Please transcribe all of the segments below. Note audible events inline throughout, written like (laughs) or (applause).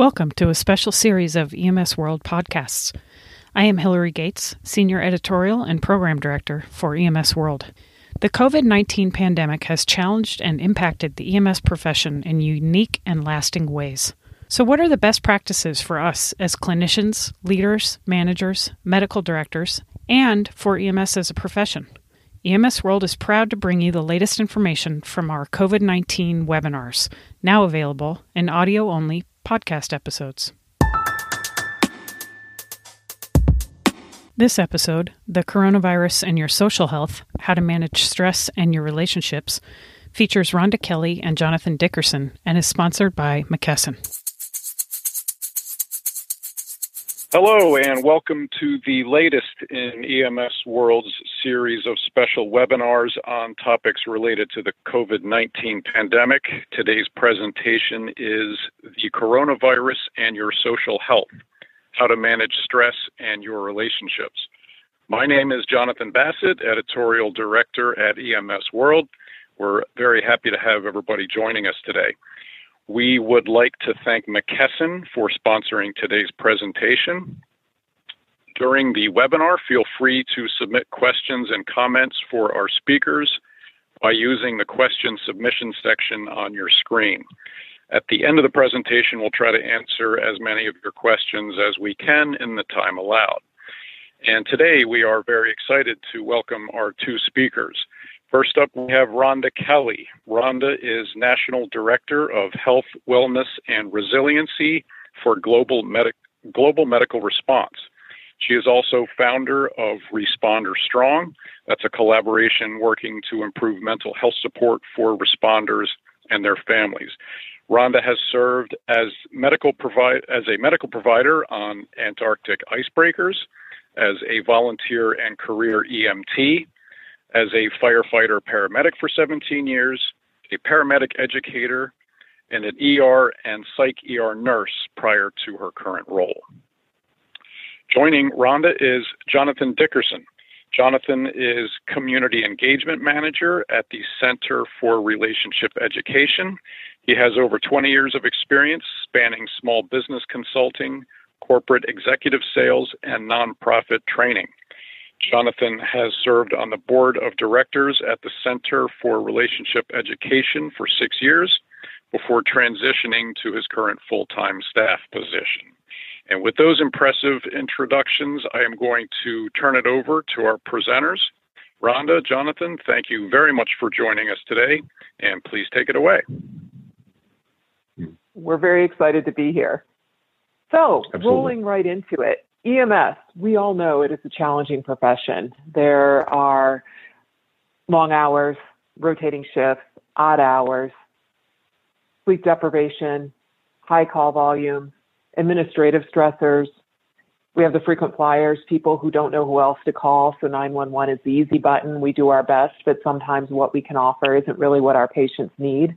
Welcome to a special series of EMS World podcasts. I am Hillary Gates, Senior Editorial and Program Director for EMS World. The COVID 19 pandemic has challenged and impacted the EMS profession in unique and lasting ways. So, what are the best practices for us as clinicians, leaders, managers, medical directors, and for EMS as a profession? EMS World is proud to bring you the latest information from our COVID 19 webinars, now available in audio only podcast episodes. This episode, The Coronavirus and Your Social Health How to Manage Stress and Your Relationships, features Rhonda Kelly and Jonathan Dickerson and is sponsored by McKesson. Hello, and welcome to the latest in EMS World's series of special webinars on topics related to the COVID 19 pandemic. Today's presentation is The Coronavirus and Your Social Health How to Manage Stress and Your Relationships. My name is Jonathan Bassett, Editorial Director at EMS World. We're very happy to have everybody joining us today. We would like to thank McKesson for sponsoring today's presentation. During the webinar, feel free to submit questions and comments for our speakers by using the question submission section on your screen. At the end of the presentation, we'll try to answer as many of your questions as we can in the time allowed. And today we are very excited to welcome our two speakers. First up, we have Rhonda Kelly. Rhonda is National Director of Health, Wellness, and Resiliency for Global, Medi- Global Medical Response. She is also founder of Responder Strong. That's a collaboration working to improve mental health support for responders and their families. Rhonda has served as medical provi- as a medical provider on Antarctic icebreakers, as a volunteer and career EMT, as a firefighter paramedic for 17 years, a paramedic educator, and an ER and psych ER nurse prior to her current role. Joining Rhonda is Jonathan Dickerson. Jonathan is Community Engagement Manager at the Center for Relationship Education. He has over 20 years of experience spanning small business consulting, corporate executive sales, and nonprofit training. Jonathan has served on the board of directors at the Center for Relationship Education for six years before transitioning to his current full time staff position. And with those impressive introductions, I am going to turn it over to our presenters. Rhonda, Jonathan, thank you very much for joining us today, and please take it away. We're very excited to be here. So, Absolutely. rolling right into it, EMS, we all know it is a challenging profession. There are long hours, rotating shifts, odd hours, sleep deprivation, high call volume, administrative stressors. We have the frequent flyers, people who don't know who else to call. So 911 is the easy button. We do our best, but sometimes what we can offer isn't really what our patients need.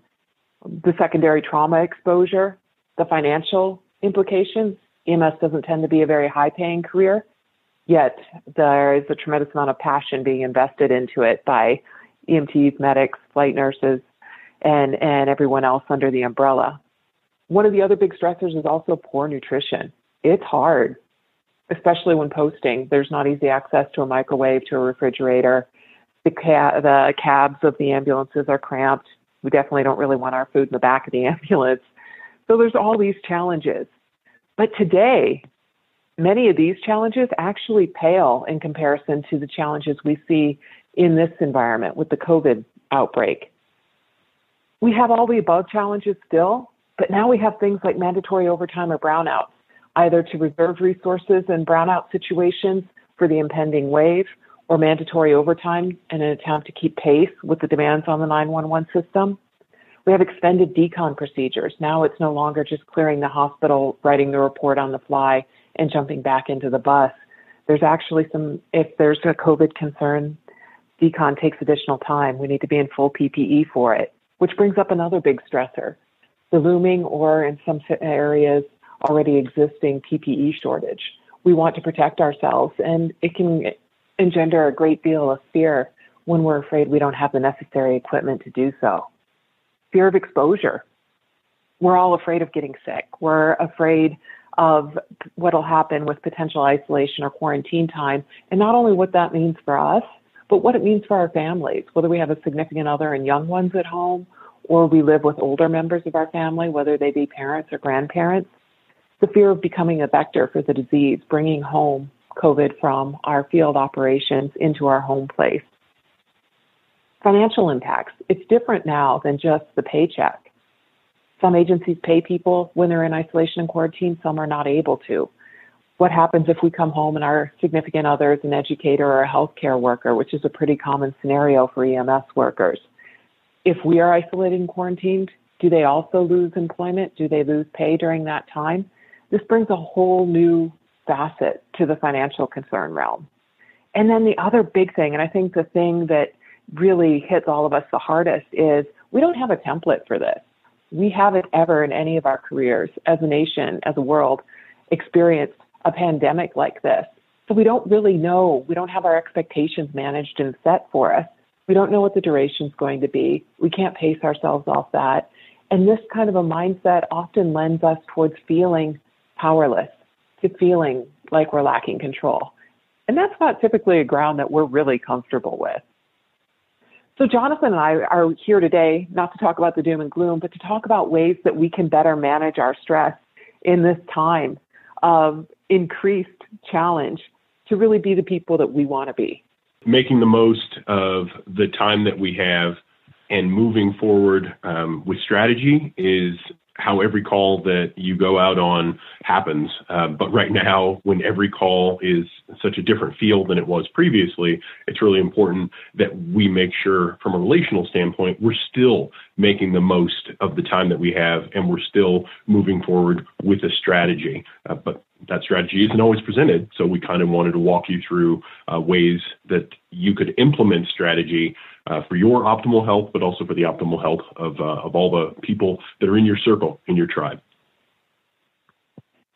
The secondary trauma exposure, the financial implications, EMS doesn't tend to be a very high paying career, yet there is a tremendous amount of passion being invested into it by EMTs, medics, flight nurses, and, and everyone else under the umbrella. One of the other big stressors is also poor nutrition. It's hard, especially when posting. There's not easy access to a microwave, to a refrigerator. The, ca- the cabs of the ambulances are cramped. We definitely don't really want our food in the back of the (laughs) ambulance. So there's all these challenges. But today, many of these challenges actually pale in comparison to the challenges we see in this environment with the COVID outbreak. We have all the above challenges still, but now we have things like mandatory overtime or brownouts, either to reserve resources in brownout situations for the impending wave or mandatory overtime in an attempt to keep pace with the demands on the 911 system. We have extended decon procedures. Now it's no longer just clearing the hospital, writing the report on the fly, and jumping back into the bus. There's actually some, if there's a COVID concern, decon takes additional time. We need to be in full PPE for it, which brings up another big stressor the looming or in some areas already existing PPE shortage. We want to protect ourselves, and it can engender a great deal of fear when we're afraid we don't have the necessary equipment to do so fear of exposure. we're all afraid of getting sick. We're afraid of what'll happen with potential isolation or quarantine time, and not only what that means for us, but what it means for our families, whether we have a significant other and young ones at home, or we live with older members of our family, whether they be parents or grandparents. The fear of becoming a vector for the disease, bringing home COVID from our field operations into our home place. Financial impacts. It's different now than just the paycheck. Some agencies pay people when they're in isolation and quarantine, some are not able to. What happens if we come home and our significant other is an educator or a healthcare worker, which is a pretty common scenario for EMS workers? If we are isolated and quarantined, do they also lose employment? Do they lose pay during that time? This brings a whole new facet to the financial concern realm. And then the other big thing, and I think the thing that really hits all of us the hardest is we don't have a template for this we haven't ever in any of our careers as a nation, as a world, experienced a pandemic like this. So we don't really know. We don't have our expectations managed and set for us. We don't know what the duration is going to be. We can't pace ourselves off that. And this kind of a mindset often lends us towards feeling powerless, to feeling like we're lacking control. And that's not typically a ground that we're really comfortable with. So, Jonathan and I are here today not to talk about the doom and gloom, but to talk about ways that we can better manage our stress in this time of increased challenge to really be the people that we want to be. Making the most of the time that we have and moving forward um, with strategy is how every call that you go out on happens. Uh, but right now, when every call is such a different field than it was previously, it's really important that we make sure, from a relational standpoint, we're still making the most of the time that we have and we're still moving forward with a strategy. Uh, but that strategy isn't always presented. So we kind of wanted to walk you through uh, ways that you could implement strategy uh, for your optimal health, but also for the optimal health of, uh, of all the people that are in your circle, in your tribe.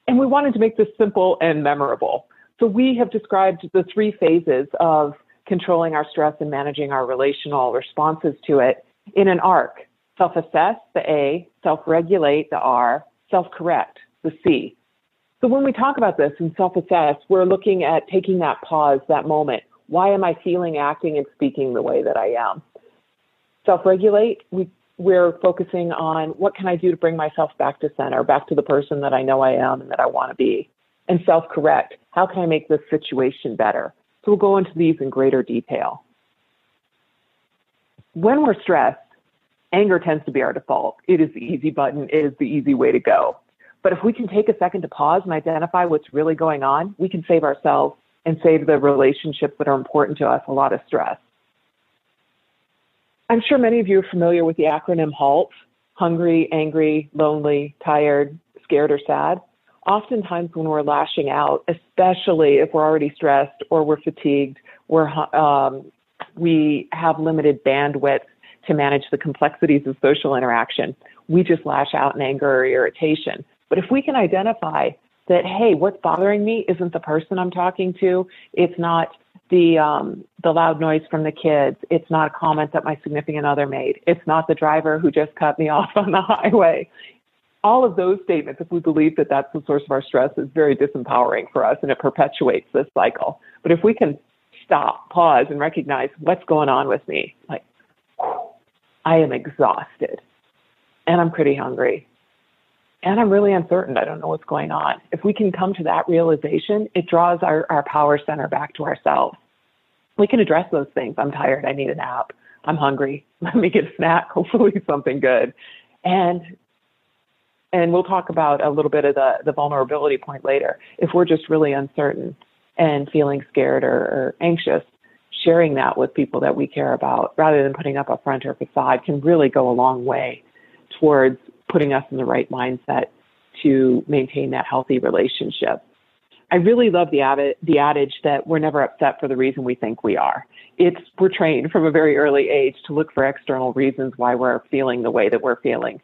And we wanted to make this simple and memorable. So we have described the three phases of controlling our stress and managing our relational responses to it in an arc self assess, the A, self regulate, the R, self correct, the C. So when we talk about this and self assess, we're looking at taking that pause, that moment. Why am I feeling, acting, and speaking the way that I am? Self regulate, we, we're focusing on what can I do to bring myself back to center, back to the person that I know I am and that I want to be. And self correct, how can I make this situation better? So we'll go into these in greater detail. When we're stressed, anger tends to be our default. It is the easy button, it is the easy way to go. But if we can take a second to pause and identify what's really going on, we can save ourselves and save the relationships that are important to us a lot of stress. I'm sure many of you are familiar with the acronym HALT hungry, angry, lonely, tired, scared, or sad. Oftentimes, when we're lashing out, especially if we're already stressed or we're fatigued, we're, um, we have limited bandwidth to manage the complexities of social interaction, we just lash out in anger or irritation. But if we can identify that, hey, what's bothering me isn't the person I'm talking to. It's not the um, the loud noise from the kids. It's not a comment that my significant other made. It's not the driver who just cut me (laughs) off on the highway. All of those statements, if we believe that that's the source of our stress, is very disempowering for us, and it perpetuates this cycle. But if we can stop, pause, and recognize what's going on with me, like I am exhausted, and I'm pretty hungry, and I'm really uncertain. I don't know what's going on. If we can come to that realization, it draws our, our power center back to ourselves. We can address those things. I'm tired. I need a nap. I'm hungry. (laughs) Let me get a snack, (laughs) hopefully something good. And and we'll talk about a little bit of the, the vulnerability point later. If we're just really uncertain and feeling scared or, or anxious, sharing that with people that we care about rather than putting up a front or facade can really go a long way towards putting us in the right mindset to maintain that healthy relationship. I really love the, the adage that we're never upset for the reason we think we are. It's we're trained from a very early age to look for external reasons why we're feeling the way that we're feeling.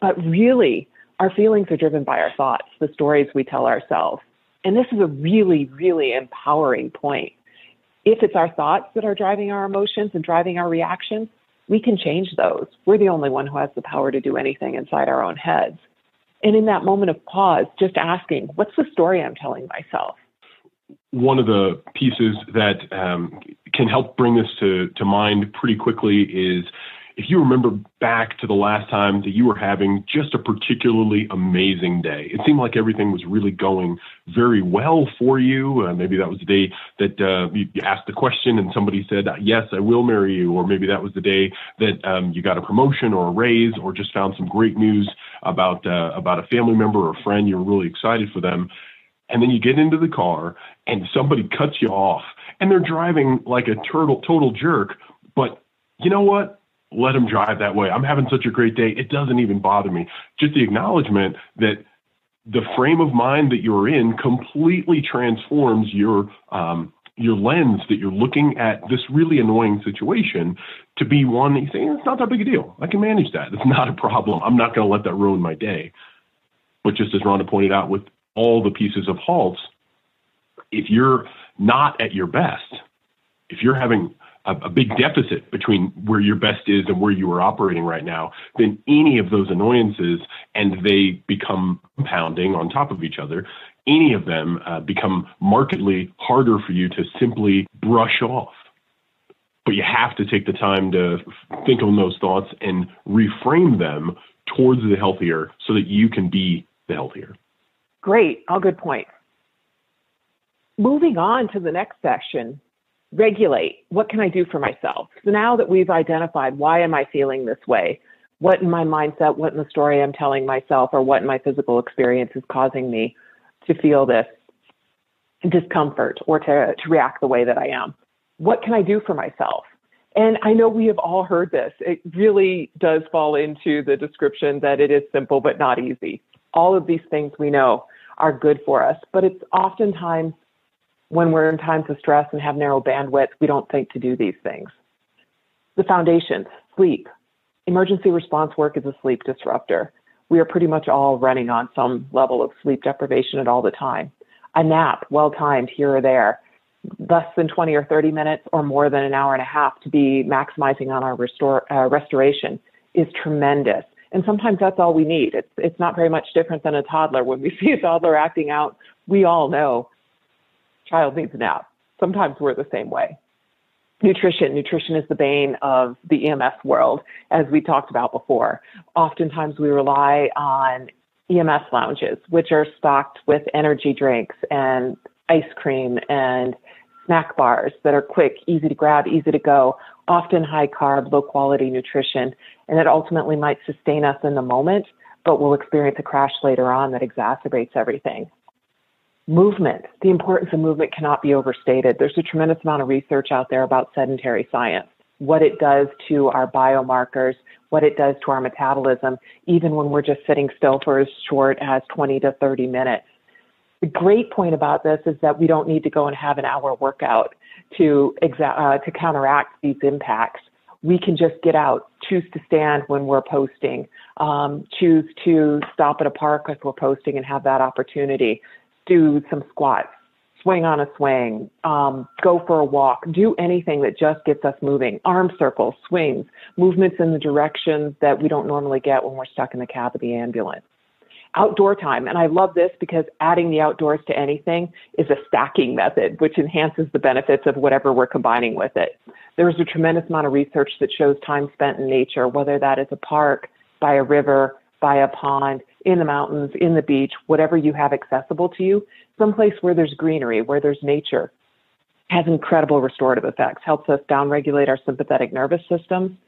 But really, our feelings are driven by our thoughts, the stories we tell ourselves. And this is a really, really empowering point. If it's our thoughts that are driving our emotions and driving our reactions, we can change those. We're the only one who has the power to do anything inside our own heads. And in that moment of pause, just asking, what's the story I'm telling myself? One of the pieces that um, can help bring this to, to mind pretty quickly is if you remember back to the last time that you were having just a particularly amazing day, it seemed like everything was really going very well for you. Uh, maybe that was the day that uh, you asked the question and somebody said, Yes, I will marry you. Or maybe that was the day that um, you got a promotion or a raise or just found some great news about, uh, about a family member or friend. You're really excited for them. And then you get into the car and somebody cuts you off and they're driving like a turtle, total jerk. But you know what? Let them drive that way. I'm having such a great day. It doesn't even bother me. Just the acknowledgement that the frame of mind that you're in completely transforms your um, your lens that you're looking at this really annoying situation to be one that you say it's not that big a deal. I can manage that. It's not a problem. I'm not going to let that ruin my day. But just as Rhonda pointed out, with all the pieces of halts, if you're not at your best, if you're having a, a big deficit between where your best is and where you are operating right now, then any of those annoyances and they become compounding on top of each other, any of them uh, become markedly harder for you to simply brush off. But you have to take the time to think on those thoughts and reframe them towards the healthier so that you can be the healthier. Great, all good points. Moving on to the next section, regulate. What can I do for myself? So now that we've identified why am I feeling this way? What in my mindset, what in the story I'm telling myself, or what in my physical experience is causing me to feel this discomfort or to, to react the way that I am? What can I do for myself? And I know we have all heard this. It really does fall into the description that it is simple but not easy. All of these things we know are good for us, but it's oftentimes when we're in times of stress and have narrow bandwidth, we don't think to do these things. The foundations, sleep. Emergency response work is a sleep disruptor. We are pretty much all running on some level of sleep deprivation at all the time. A nap, well timed here or there, less than 20 or 30 minutes or more than an hour and a half to be maximizing on our restore, uh, restoration is tremendous. And sometimes that's all we need. It's, it's not very much different than a toddler. When we (laughs) see a toddler acting out, we all know child needs a nap. Sometimes we're the same way. Nutrition. Nutrition is the bane of the EMS world, as we talked about before. Oftentimes we rely on EMS lounges, which are stocked with energy drinks and ice cream and snack bars that are quick, easy to grab, easy to go, often high carb, low quality nutrition, and it ultimately might sustain us in the moment, but we'll experience a crash later on that exacerbates everything movement. The importance of movement cannot be overstated. There's a tremendous amount of research out there about sedentary science, what it does to our biomarkers, what it does to our metabolism, even when we're just sitting still for as short as 20 to 30 minutes. The great point about this is that we don't need to go and have an hour workout to, exa- uh, to counteract these impacts. We can just get out, choose to stand when we're posting, um, choose to stop at a park if we're posting and have that opportunity do some squats, swing on a swing, um, go for a walk, do anything that just gets us moving. Arm circles, swings, movements in the directions that we don't normally get when we're stuck in the cab of the ambulance. Outdoor time, and I love this because adding the outdoors to anything is a stacking method, which enhances the benefits of whatever we're combining with it. There's a tremendous amount of research that shows time spent in nature, whether that is a park, by a river, by a pond, in the mountains, in the beach, whatever you have accessible to you, someplace where there's greenery, where there's nature, has incredible restorative effects, helps us downregulate our sympathetic nervous system,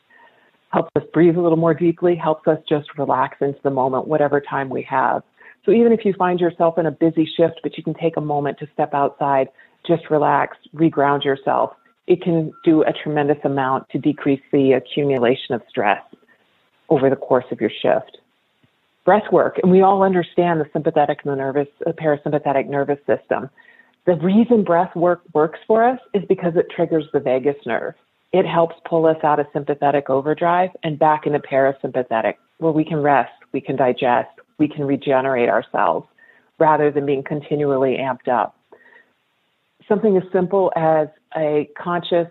helps us breathe a little more deeply, helps us just relax into the moment, whatever time we have. So even if you find yourself in a busy shift, but you can take a moment to step outside, just relax, reground yourself, it can do a tremendous amount to decrease the accumulation of stress over the course of your shift breath work, and we all understand the sympathetic and the nervous, the parasympathetic nervous system. The reason breath work works for us is because it triggers the vagus nerve. It helps pull us out of sympathetic overdrive and back into parasympathetic, where we can rest, we can digest, we can regenerate ourselves rather than being continually amped up. Something as simple as a conscious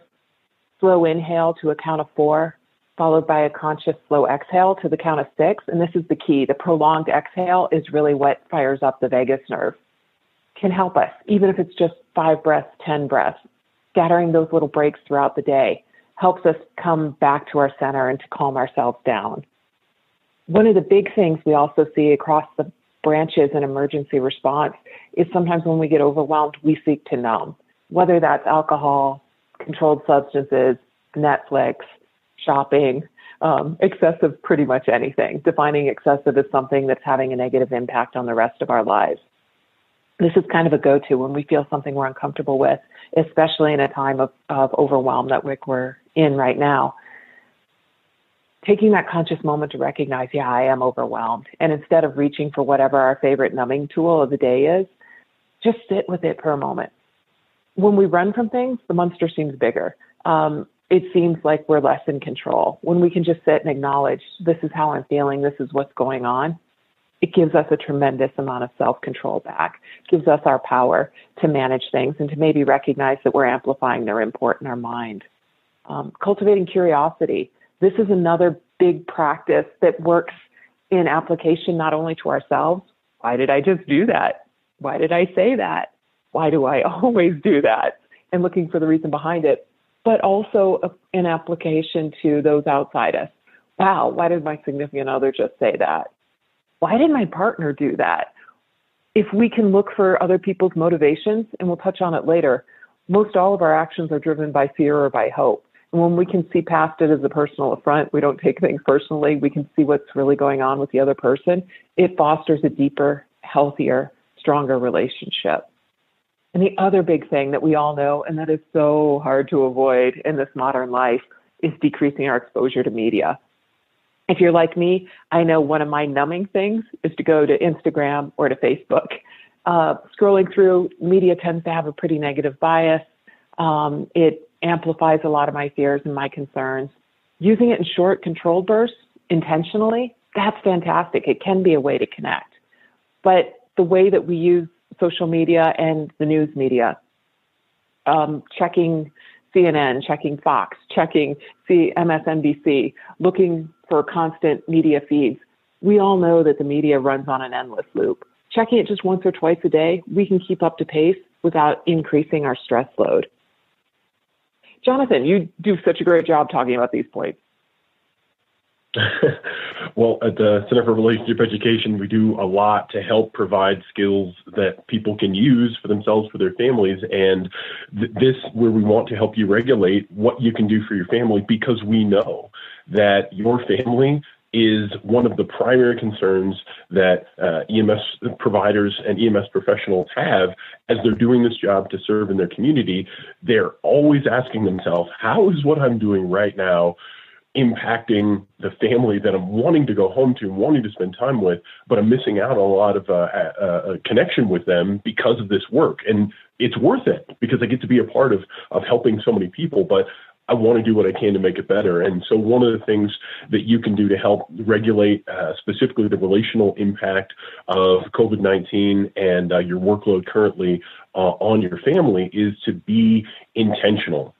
slow inhale to a count of four followed by a conscious slow exhale to the count of six. And this is the key. The prolonged exhale is really what fires up the vagus nerve. Can help us, even if it's just five breaths, 10 breaths. Scattering those little breaks throughout the day helps us come back to our center and to calm ourselves down. One of the big things we also see across the branches in emergency response is sometimes when we get overwhelmed, we seek to numb, whether that's alcohol, controlled substances, Netflix, shopping, um, excessive pretty much anything, defining excessive as something that's having a negative impact on the rest of our lives. This is kind of a go to when we feel something we're uncomfortable with, especially in a time of, of overwhelm that we're in right now. Taking that conscious moment to recognize, yeah, I am overwhelmed. And instead of reaching for whatever our favorite numbing tool of the day is, just sit with it for a moment. When we run from things, the monster seems bigger. Um, it seems like we're less in control. When we can just sit and acknowledge, this is how I'm feeling, this is what's going on, it gives us a tremendous amount of self control back, gives us our power to manage things and to maybe recognize that we're amplifying their import in our mind. Um, cultivating curiosity. This is another big practice that works in application not only to ourselves. Why did I just do that? Why did I say that? Why do I (laughs) always do that? And looking for the reason behind it, but also an application to those outside us. Wow, why did my significant other just say that? Why did my partner do that? If we can look for other people's motivations, and we'll touch on it later, most all of our actions are driven by fear or by hope. And when we can see past it as a personal affront, we don't take things personally, we can see what's really going on with the other person, it fosters a deeper, healthier, stronger relationship. And the other big thing that we all know, and that is so hard to avoid in this modern life, is decreasing our exposure to media. If you're like me, I know one of my numbing things is to go to Instagram or to Facebook. Uh, scrolling through media tends to have a pretty negative bias. Um, it amplifies a lot of my fears and my concerns. Using it in short, controlled bursts intentionally, that's fantastic. It can be a way to connect. But the way that we use social media and the news media, um, checking CNN, checking Fox, checking MSNBC, looking for constant media feeds. We all know that the media runs on an endless loop. Checking it just once or twice a day, we can keep up to pace without increasing our stress load. Jonathan, you do such a great job talking about these points. (laughs) well, at the Center for Relationship Education, we do a lot to help provide skills that people can use for themselves, for their families. And th- this, where we want to help you regulate what you can do for your family, because we know that your family is one of the primary concerns that uh, EMS providers and EMS professionals have as they're doing this job to serve in their community. They're always asking themselves, how is what I'm doing right now impacting the family that I'm wanting to go home to and wanting to spend time with, but I'm missing out on a lot of uh, uh, uh, connection with them because of this work. And it's worth it because I get to be a part of, of helping so many people, but I want to do what I can to make it better. And so one of the things that you can do to help regulate uh, specifically the relational impact of COVID-19 and uh, your workload currently uh, on your family is to be intentional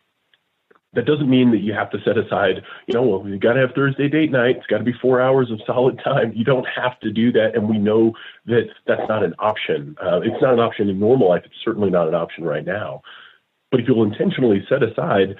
that doesn't mean that you have to set aside, you know, well, you got to have Thursday date night. It's got to be four hours of solid time. You don't have to do that. And we know that that's not an option. Uh, it's not an option in normal life. It's certainly not an option right now. But if you'll intentionally set aside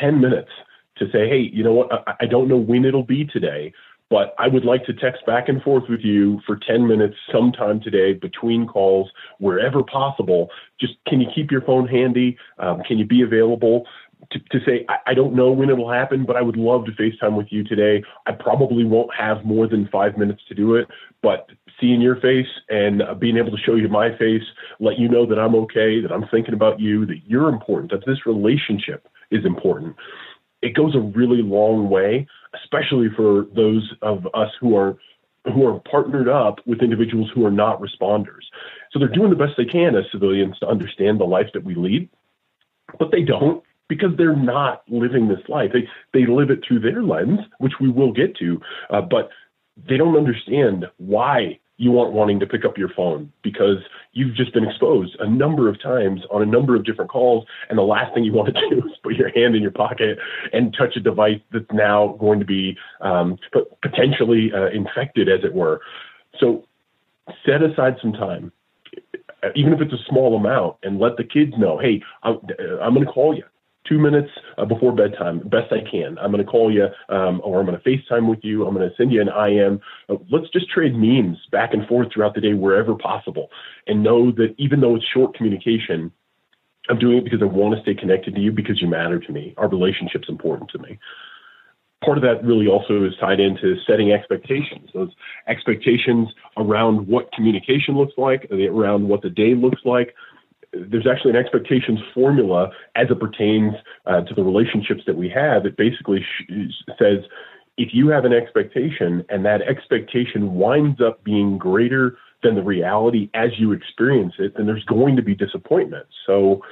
10 minutes to say, hey, you know what, I, I don't know when it'll be today, but I would like to text back and forth with you for 10 minutes sometime today between calls, wherever possible. Just can you keep your phone handy? Um, can you be available? To, to say, I, I, don't know when it'll happen, but I would love to FaceTime with you today. I probably won't have more than five minutes to do it, but seeing your face and uh, being able to show you my face, let you know that I'm okay, that I'm thinking about you, that you're important, that this relationship is important. It goes a really long way, especially for those of us who are who are partnered up with individuals who are not responders. So they're doing the best they can as civilians to understand the life that we lead, but they don't because they're not living this life. They they live it through their lens, which we will get to, uh, but they don't understand why you aren't wanting to pick up your phone because you've just been exposed a number of times on a number of different calls. And the last thing you want to do (laughs) is put your hand in your pocket and touch a device that's now going to be um, potentially uh, infected, as it were. So set aside some time, even if it's a small amount, and let the kids know, hey, I'm, I'm going to call you two minutes uh, before bedtime, best I can. I'm going to call you, um, or I'm going to FaceTime with you. I'm going to send you an IM. Uh, let's just trade memes back and forth throughout the day wherever possible, and know that even though it's short communication, I'm doing it because I want to stay connected to you because you matter to me. Our relationship's important to me. Part of that really also is tied into setting expectations. Those expectations around what communication looks like, around what the day looks like, there's actually an expectations formula as it pertains uh, to the relationships that we have. It basically sh- says if you have an expectation and that expectation winds up being greater than the reality as you experience it, then there's going to be disappointment. So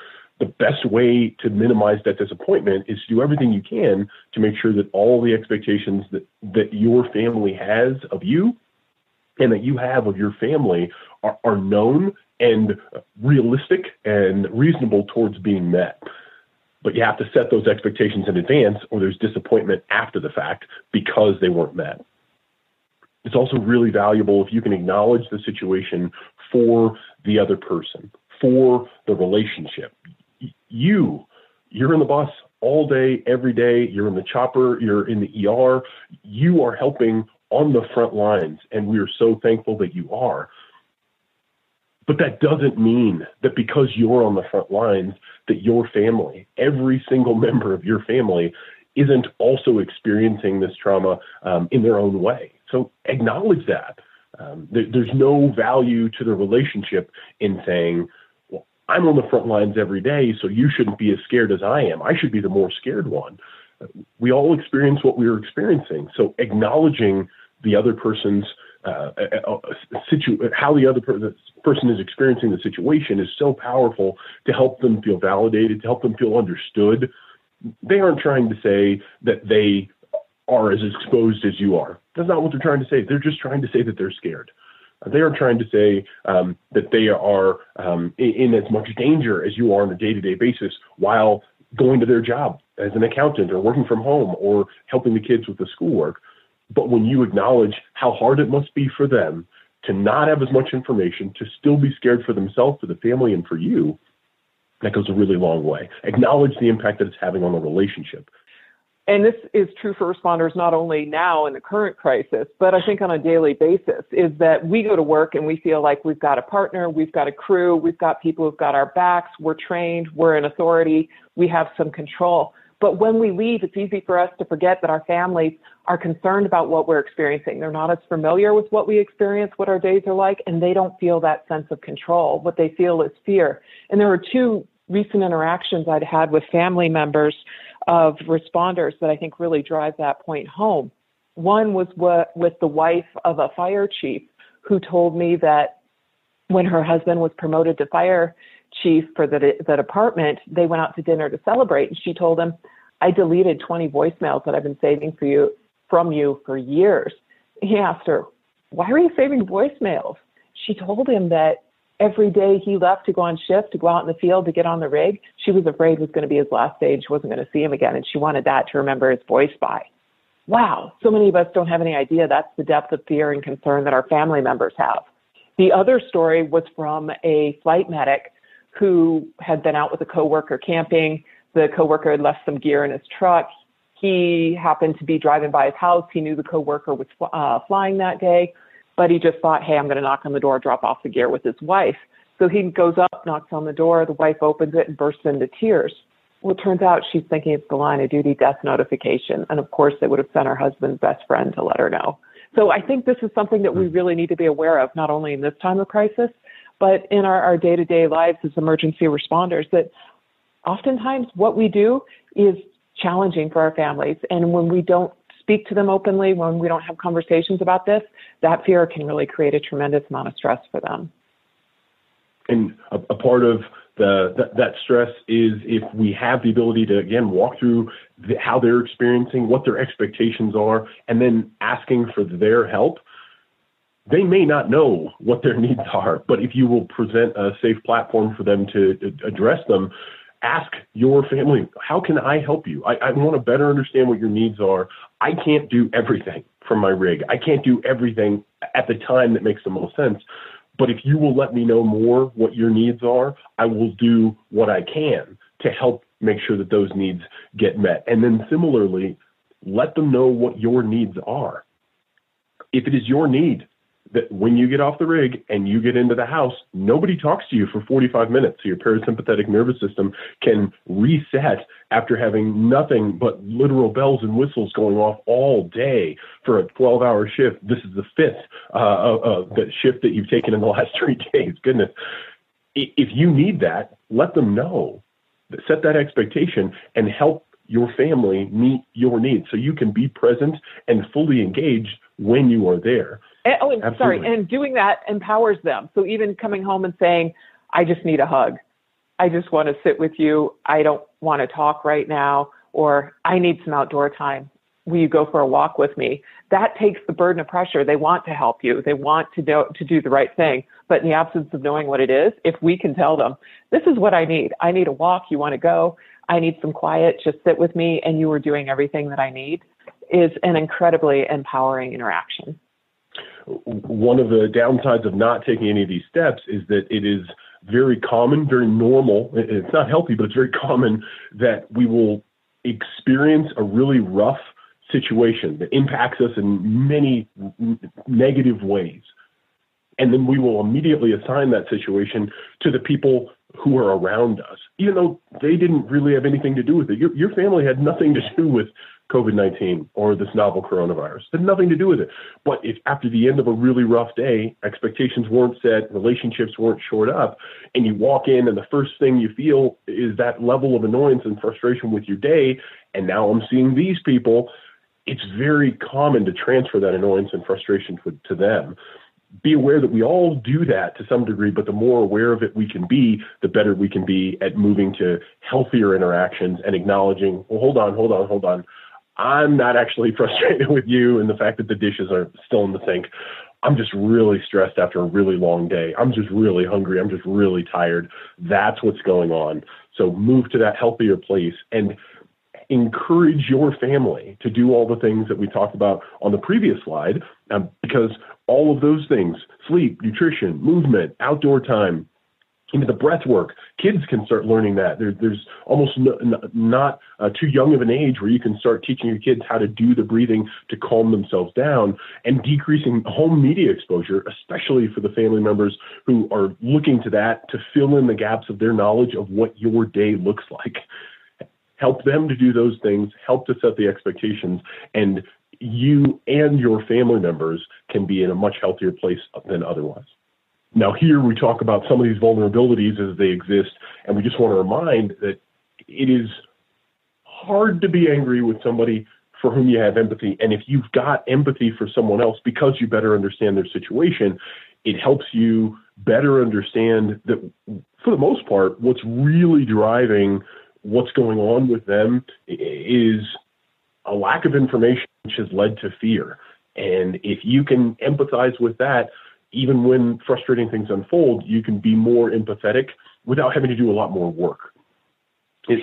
the best way to minimize that disappointment is to do everything you can to make sure that all the expectations that, that your family has of you and that you have of your family are, are known and realistic and reasonable towards being met. But you have to set those expectations in advance, or there's disappointment after the fact because they weren't met. It's also really valuable if you can acknowledge the situation for the other person, for the relationship. You, you're in the bus all day, every day. You're in the chopper, you're in the ER. You are helping on the front lines, and we are so thankful that you are. But that doesn't mean that because you're on the front lines, that your family, every single (laughs) member of your family, isn't also experiencing this trauma um, in their own way. So acknowledge that. Um, there, there's no value to the relationship in saying, well, I'm on the front lines every day, so you shouldn't be as scared as I am. I should be the more scared one. We all experience what we are experiencing. So acknowledging the other person's uh, uh, situ- how the other per- the person is experiencing the situation is so powerful to help them feel validated, to help them feel understood. They aren't trying to say that they are as exposed as you are. That's not what they're trying to say. They're just trying to say that they're scared. They are trying to say um, that they are um, in, in as much danger as you are on a day to day basis while going to their job as an accountant or working from home or helping the kids with the schoolwork. But when you acknowledge how hard it must be for them to not have as much information, to still be scared for themselves, for the family, and for you, that goes a really long way. Acknowledge the impact that it's having on the relationship. And this is true for responders not only now in the current crisis, but I think on a daily basis, is that we go to work and we feel like we've got a partner, we've got a crew, we've got people who've got our backs, we're trained, we're in authority, we have some control. But when we leave, it's easy for us to forget that our families are concerned about what we're experiencing. They're not as familiar with what we experience, what our days are like, and they don't feel that sense of control. What they feel is fear. And there were two recent interactions I'd had with family members of responders that I think really drive that point home. One was with the wife of a fire chief who told me that when her husband was promoted to fire chief for the, the department, they went out to dinner to celebrate. And she told him, I deleted 20 voicemails that I've been saving for you from you for years. He asked her, Why are you saving voicemails? She told him that every day he left to go on shift, to go out in the field, to get on the rig, she was afraid was going to be his last day. She wasn't going to see him again. And she wanted that to remember his voice by. Wow, so many of us don't have any idea that's the depth of fear and concern that our family members have. The other story was from a flight medic who had been out with a coworker camping. The coworker had left some gear in his truck. He happened to be driving by his house. He knew the coworker was uh, flying that day, but he just thought, hey, I'm going to knock on the door, drop off the gear with his wife. So he goes up, knocks on the door. The wife opens it and bursts into tears. Well, it turns out she's thinking it's the line of duty death notification. And of course, they would have sent her husband's best friend to let her know. So I think this is something that we really need to be aware of, not only in this time of crisis, but in our, our day-to-day lives as emergency responders that oftentimes what we do is challenging for our families. And when we don't speak to them openly when we don't have conversations about this that fear can really create a tremendous amount of stress for them. And a, a part of the, that, that, stress is if we have the ability to again walk through the, how they're experiencing what their expectations are and then asking for their help they may not know what their (laughs) needs are, but if you will present a safe platform for them to uh, address them, ask your family, how can I help you? I, I want to better understand what your needs are. I can't do everything from my rig. I can't do everything at the time that makes the most sense. But if you will let me know more what your needs are, I will do what I can to help make sure that those needs get met. And then similarly, let them know what your needs are. If it is your need that when you get off the rig and you get into the house, nobody talks to you for 45 minutes. So your parasympathetic nervous system can reset after having nothing but literal bells and whistles going off all day for a 12 hour shift. This is the fifth uh, uh, uh, the shift that you've taken in the last (laughs) three days. Goodness. If you need that, let them know. Set that expectation and help your family meet your needs so you can be present and fully engaged when you are there. And, oh, and sorry, and doing that empowers them. So even coming home and saying, I just need a hug. I just want to sit with you. I don't want to talk right now, or I need some outdoor time. Will you go for a walk with me? That takes the burden of pressure. They want to help you. They want to do, to do the right thing. But in the absence of knowing what it is, if we can tell them, this is what I need. I need a walk. You want to go? I need some quiet. Just sit with me and you are doing everything that I need is an incredibly empowering interaction one of the downsides of not taking any of these steps is that it is very common, very normal. It's not healthy, but it's very common that we will experience a really rough situation that impacts us in many negative ways. And then we will immediately assign that situation to the people who are around us, even though they didn't really have anything to do with it. Your, your family had nothing to do with COVID 19 or this novel coronavirus. It had nothing to do with it. But if after the end of a really rough day, expectations weren't set, relationships weren't shored up, and you walk in and the first thing you feel is that level of annoyance and frustration with your day, and now I'm seeing these people, it's very common to transfer that annoyance and frustration to, to them. Be aware that we all do that to some degree, but the more aware of it we can be, the better we can be at moving to healthier interactions and acknowledging, well, hold on, hold on, hold on I'm not actually (laughs) frustrated with you and the fact that the dishes are still in the sink. I'm just really stressed after a really long day. I'm just really hungry. I'm just really tired. That's what's going on. So move to that healthier place and encourage your family to do all the things that we talked about on the previous slide um, because all of those things sleep, nutrition, movement, outdoor time, into the breath work. Kids can start learning that. There, there's almost no, not uh, too young of an age where you can start teaching your kids how to do the breathing to calm themselves down and decreasing home media exposure, especially for the family members who are looking to that to fill in the gaps of their knowledge of what your day looks like. Help them to do those things, help to set the expectations, and you and your family members can be in a much healthier place than otherwise. Now, here we talk about some of these vulnerabilities as they exist, and we just want to remind that it is hard to be angry with somebody for whom you have empathy. And if you've got empathy for someone else because you better understand their situation, it helps you better understand that, for the most part, what's really driving what's going on with them is a lack of information which has led to fear. And if you can empathize with that, even when frustrating things unfold, you can be more empathetic without having to do a lot more work.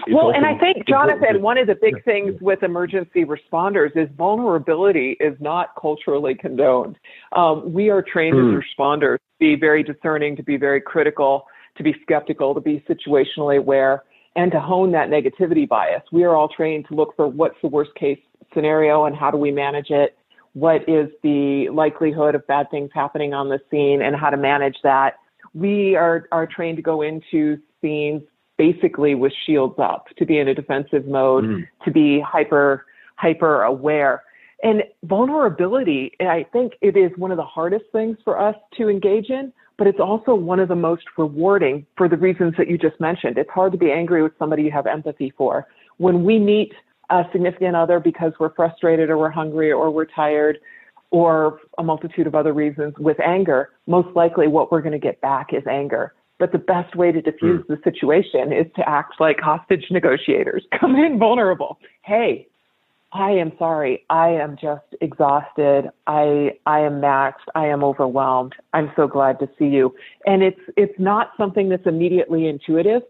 Well, and I think, Jonathan, one of the big things with emergency responders is vulnerability is not culturally condoned. Um, we are trained mm. as hmm. responders to be very discerning, to be very critical, to be skeptical, to be situationally aware, and to hone that negativity bias. We are all trained to look for what's the worst case scenario and how do we manage it what is the likelihood of bad things happening on the scene and how to manage that. We are, are trained to go into scenes basically with shields up, to be in a defensive mode, mm. to be hyper, hyper aware. And vulnerability, I think it is one of the hardest things for us to engage in, but it's also one of the most rewarding for the reasons that you just mentioned. It's hard to be angry with somebody you have empathy for. When we meet a significant other because we're frustrated or we're hungry or we're tired or a multitude of other reasons with anger, most likely what we're going to get back is anger. But the best way to defuse mm. the situation is to act like hostage negotiators. (laughs) Come in vulnerable. Hey, I am sorry. I am just exhausted. I I am maxed. I am overwhelmed. I'm so glad to see you. And it's it's not something that's immediately intuitive,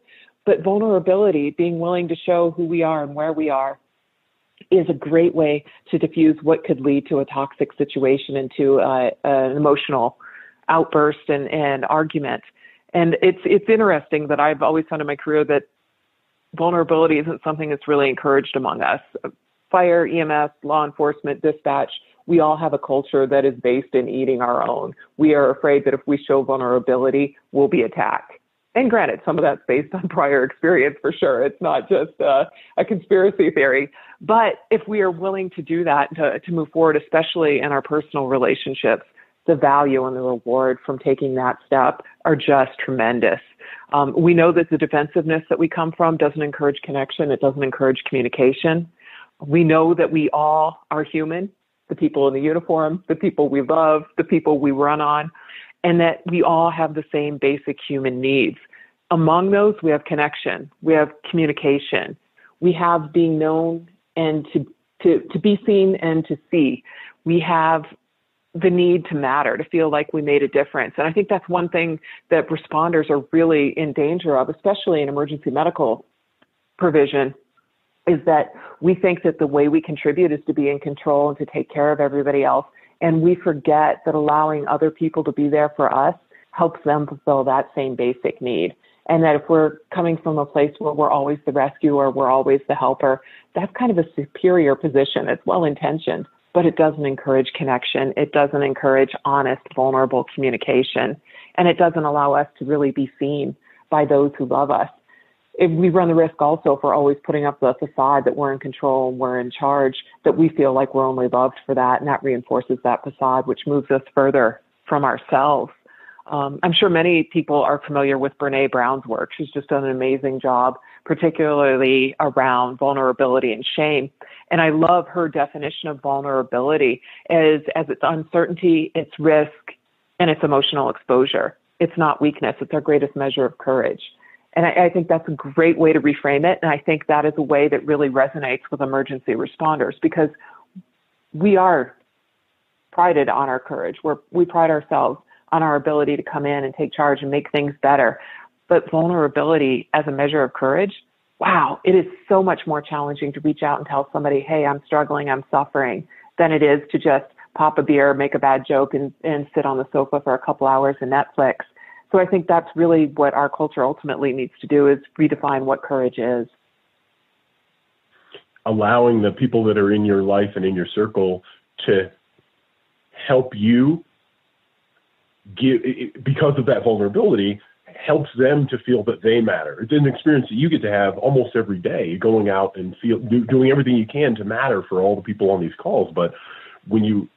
but vulnerability, being willing to show who we are and where we are, is a great way to defuse what could lead to a toxic situation into uh, an emotional outburst and, and argument. And it's it's interesting that I've always found in my career that vulnerability isn't something that's really encouraged among us fire, EMS, law enforcement, dispatch, we all have a culture that is based in eating our own. We are afraid that if we show vulnerability, we'll be attacked. And granted, some of that's based on (laughs) prior experience for sure. It's not just uh, a conspiracy theory. But if we are willing to do that, to, to move forward, especially in our personal relationships, the value and the reward from taking that step are just tremendous. Um, we know that the defensiveness that we come from doesn't encourage connection, it doesn't encourage communication. We know that we all are human, the people in the uniform, the people we love, the people we run on, and that we all have the same basic human needs. Among those, we have connection, we have communication, we have being known and to, to, to be seen and to see. We have the need to matter, to feel like we made a difference. And I think that's one thing that responders are really in danger of, especially in emergency medical provision, is that we think that the way we contribute is to be in control and to take care of everybody else. And we forget that allowing other people to be there for us helps them fulfill that same basic need. And that if we're coming from a place where we're always the rescuer, we're always the helper, that's kind of a superior position. It's well intentioned, but it doesn't encourage connection. It doesn't encourage honest, vulnerable communication. And it doesn't allow us to really be seen by those who love us if we run the risk also if we're always putting up the facade that we're in control and we're in charge, that we feel like we're only loved for that, and that reinforces that facade, which moves us further from ourselves. Um, I'm sure many people are familiar with Brene Brown's work. She's just done an amazing job, particularly around vulnerability and shame. And I love her definition of vulnerability as, as it's uncertainty, it's risk, and it's emotional exposure. It's not weakness. It's our greatest measure of courage. And I, I, think that's a great way to reframe it. And I think that is a way that really resonates with emergency responders because we are prided on our courage. We're, we pride ourselves on our ability to come in and take charge and make things better. But vulnerability as a measure of courage, wow, it is so much more challenging to reach out and tell somebody, hey, I'm struggling, I'm suffering, than it is to just pop a beer, make a bad joke, and, and sit on the sofa for a couple hours and Netflix. So I think that's really what our culture ultimately needs to do is redefine what courage is. Allowing the people that are in your life and in your circle to help you give because of that vulnerability helps them to feel that they matter. It's an experience that you get to have almost every day, going out and feel do, doing everything you can to matter for all the people on these calls. But when you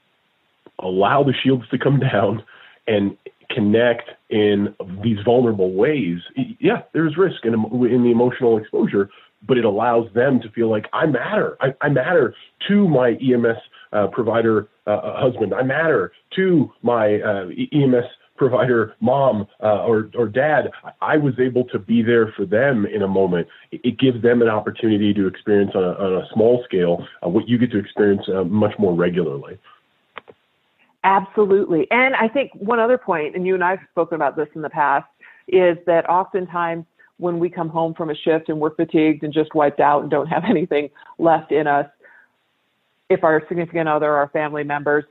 allow the shields to come (laughs) down and connect in these vulnerable ways, yeah, there's risk in, in the emotional exposure, but it allows them to feel like I matter. I, I matter to my EMS uh, provider uh, uh, husband. I matter to my uh, EMS provider mom uh, or, or dad. I was able to be there for them in a moment. It, it gives them an opportunity to experience on a, on a small scale uh, what you get to experience much more regularly. Absolutely. And I think one other point, and you and I have spoken about this in the past, is that oftentimes when we come home from a shift and we're fatigued and just wiped out and don't have (laughs) anything left in us, if our significant other, our family members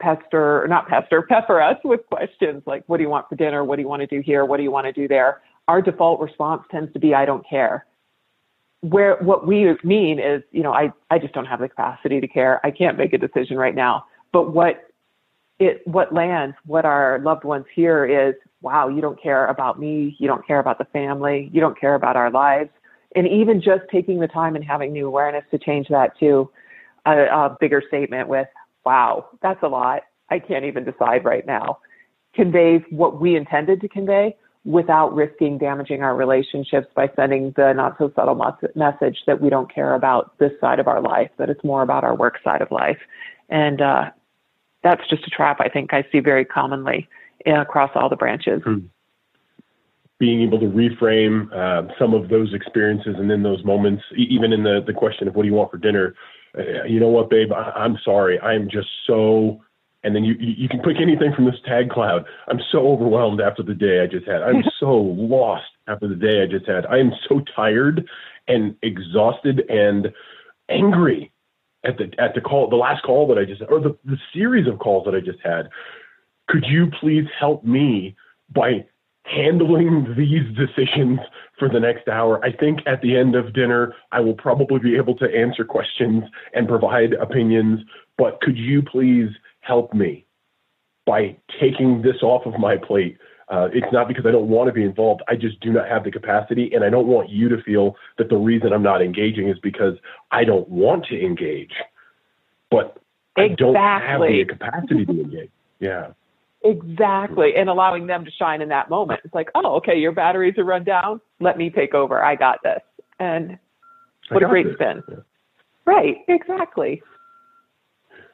pester, or not pester, pepper us with questions like, what do you want for dinner? What do you want to do here? What do you want to do there? Our default response tends to be, I don't care. Where what we mean is, you know, I, I just don't have the capacity to care. I can't make a decision right now. But what it what lands, what our loved ones hear is, wow, you don't care about me, you don't care about the family, you don't care about our lives. And even just taking the time and having new awareness to change that to a, a bigger statement with, wow, that's a lot. I can't even decide right now. Conveys what we intended to convey without risking damaging our relationships by sending the not so subtle message that we don't care about this side of our life, that it's more about our work side of life. And uh, that's just a trap I think I see very commonly across all the branches. Hmm. Being able to reframe uh, some of those experiences and then those moments, even in the, the question of what do you want for dinner, you know what, babe, I, I'm sorry. I'm just so and then you you can pick anything from this tag cloud. I'm so overwhelmed after the day I just had. I'm (laughs) so lost after the day I just had. I am so tired and exhausted and angry at the at the call the last call that I just or the, the series of calls that I just had. Could you please help me by handling these decisions for the next hour. I think at the end of dinner, I will probably be able to answer questions and provide opinions, but could you please help me by taking this off of my plate. Uh, it's not because I don't want to be involved. I just do not have the capacity, and I don't want you to feel that the reason I'm not engaging is because I don't want to engage. But exactly. I don't have the capacity to engage. Yeah. Exactly. And allowing them to shine in that moment. It's like, oh, okay, your batteries are run down. Let me take over. I got this. And what a great this. spin. Yeah. Right. Exactly.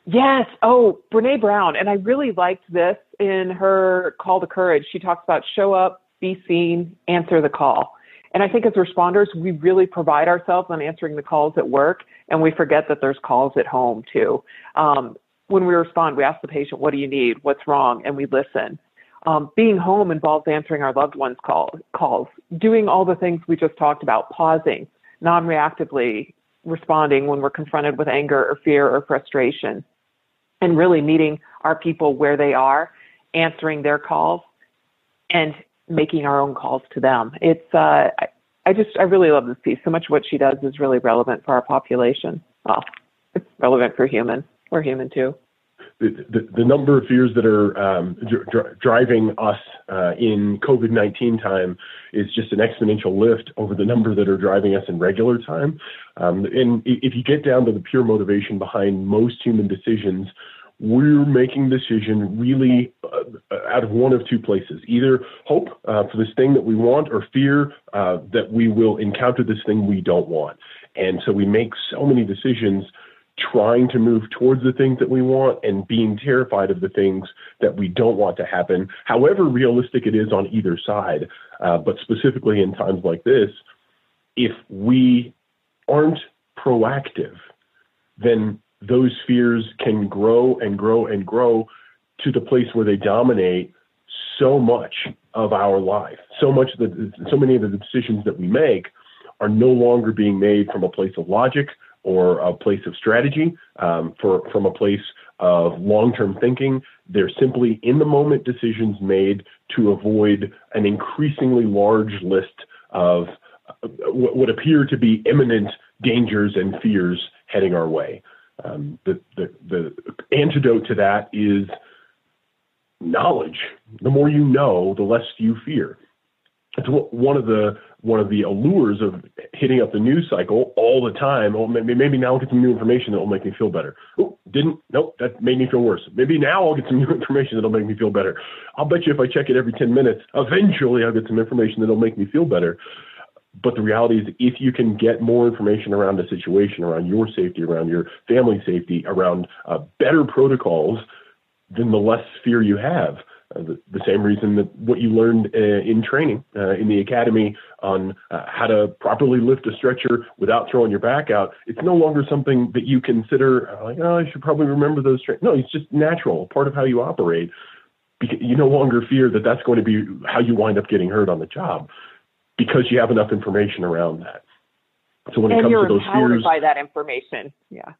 Yes. Oh, Brene Brown. And I really liked this in her call to courage. She talks about show up, be seen, answer the call. And I think as responders, we really provide ourselves on answering the calls at work, and we forget that there's calls at home too. Um, when we respond, we ask the patient, What do you need? What's wrong? And we listen. Um, being home involves answering our loved ones' call, calls, doing all the things we just talked about, pausing, non reactively responding when we're confronted with anger or fear or frustration and really meeting our people where they are, answering their calls, and making our own calls to them. It's uh, I, I just I really love this piece. So much of what she does is really relevant for our population. Well, it's relevant for human. We're human too. The, the, the, number of fears that are um, dr- driving us uh, in COVID 19 time is just an exponential lift over the number that are driving us in regular time. Um, and if you get down to the pure motivation behind most human decisions, we're making decision really uh, out of one of two places either hope uh, for this thing that we want or fear uh, that we will encounter this thing we don't want and so we make so many decisions trying to move towards the things that we want and being terrified of the things that we don't want to happen however realistic it is on either side uh, but specifically in times like this if we aren't proactive then those fears can grow and grow and grow to the place where they dominate so much of our life. So much that so many of the decisions that we make are no longer being made from a place of logic or a place of strategy, um, for, from a place of long-term thinking. They're simply in the moment decisions made to avoid an increasingly large list of uh, what appear to be imminent dangers and fears heading our way. Um, the, the, the antidote to that is knowledge. The more you know, the less you fear. It's one of the one of the allures of hitting up the news cycle all the time. Oh, maybe, maybe now I'll get some new information that will make me feel better. Oh, didn't? Nope, that made me feel worse. Maybe now I'll get some (laughs) new information that'll make me feel better. I'll bet you if I check it every 10 minutes, eventually I'll get some information that'll make me feel better. But the reality is, if you can get more information around the situation, around your safety, around your family safety, around uh, better protocols, then the less fear you have. Uh, the, the, same reason that what you learned uh, in training uh, in the academy on uh, how to properly lift a stretcher without throwing your back out, it's no longer something that you consider uh, like, oh, I should probably remember those. Tra-. No, it's just natural, part of how you operate. Because you no longer fear that that's going to be how you wind up getting hurt on the job because you have enough information around that. So when and it comes to those fears, by that information, yeah.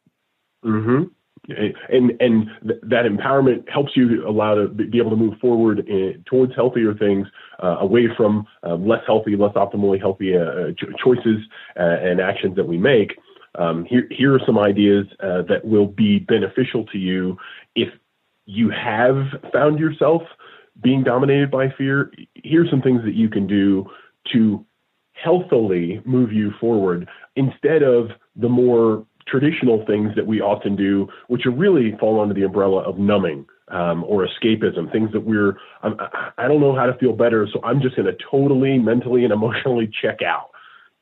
Mm-hmm. And and th- that empowerment helps you allow to be able to move forward in, towards healthier things, uh, away from uh, less healthy, less optimally healthy uh, ch- choices uh, and actions that we make. Um, here, here are some ideas uh, that will be beneficial to you if you have found yourself being dominated by fear. Here's some things that you can do to healthily move you forward instead of the more traditional things that we often do, which are really fall under the umbrella of numbing um, or escapism, things that we're, I'm, I don't know how to feel better, so I'm just going to totally mentally and emotionally check out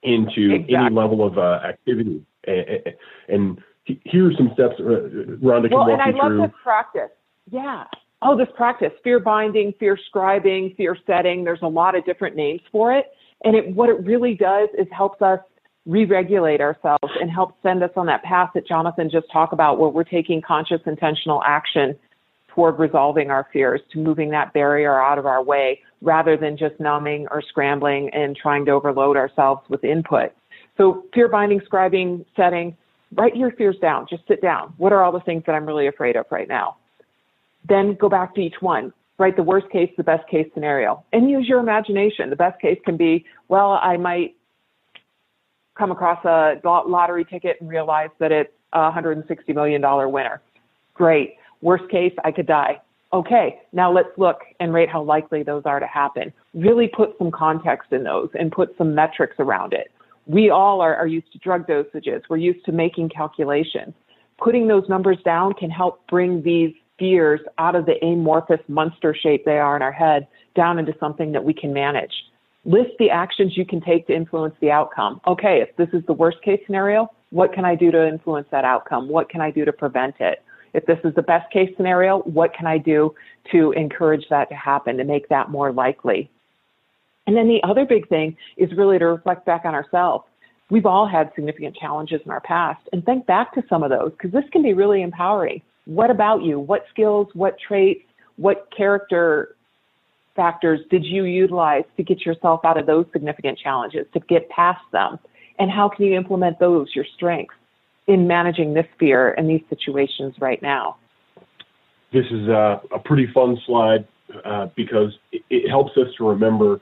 into exactly. any level of uh, activity. And, and here are some steps uh, Rhonda can well, walk and I you love through. this practice. Yeah oh, this practice, fear binding, fear scribing, fear setting. There's a lot of different names for it. And it, what it really does is helps us re regulate ourselves and help send us on that path that Jonathan just talked about, where we're taking conscious, intentional action toward resolving our fears, to moving that barrier out of our way rather than just numbing or scrambling and trying to overload ourselves with input. So, fear binding, scribing, setting, write your fears down. Just sit down. What are all the things that I'm really afraid of right now? Then go back to each one. Write the worst case, the best case scenario, and use your imagination. The best case can be, well, I might come across a lottery ticket and realize that it's a $160 million winner. Great. Worst case, I could die. Okay, now let's look and rate how likely those are to happen. Really put some context in those and put some metrics around it. We all are, are used to drug dosages. We're used to making calculations. Putting those numbers down can help bring these fears out of the amorphous monster shape they are in our head down into something that we can manage. List the actions you can take to influence the outcome. Okay, if this is the worst case scenario, what can I do to influence that outcome? What can I do to prevent it? If this is the best case scenario, what can I do to encourage that to happen, to make that more likely? And then the other big thing is really to reflect back on ourselves. We've all had significant challenges in our past and think back to some of those because this can be really empowering. What about you? What skills, what traits, what character factors did you utilize to get yourself out of those significant challenges, to get past them? And how can you implement those, your strengths, in managing this fear and these situations right now? This is a, a pretty fun slide uh, because it, it, helps us to remember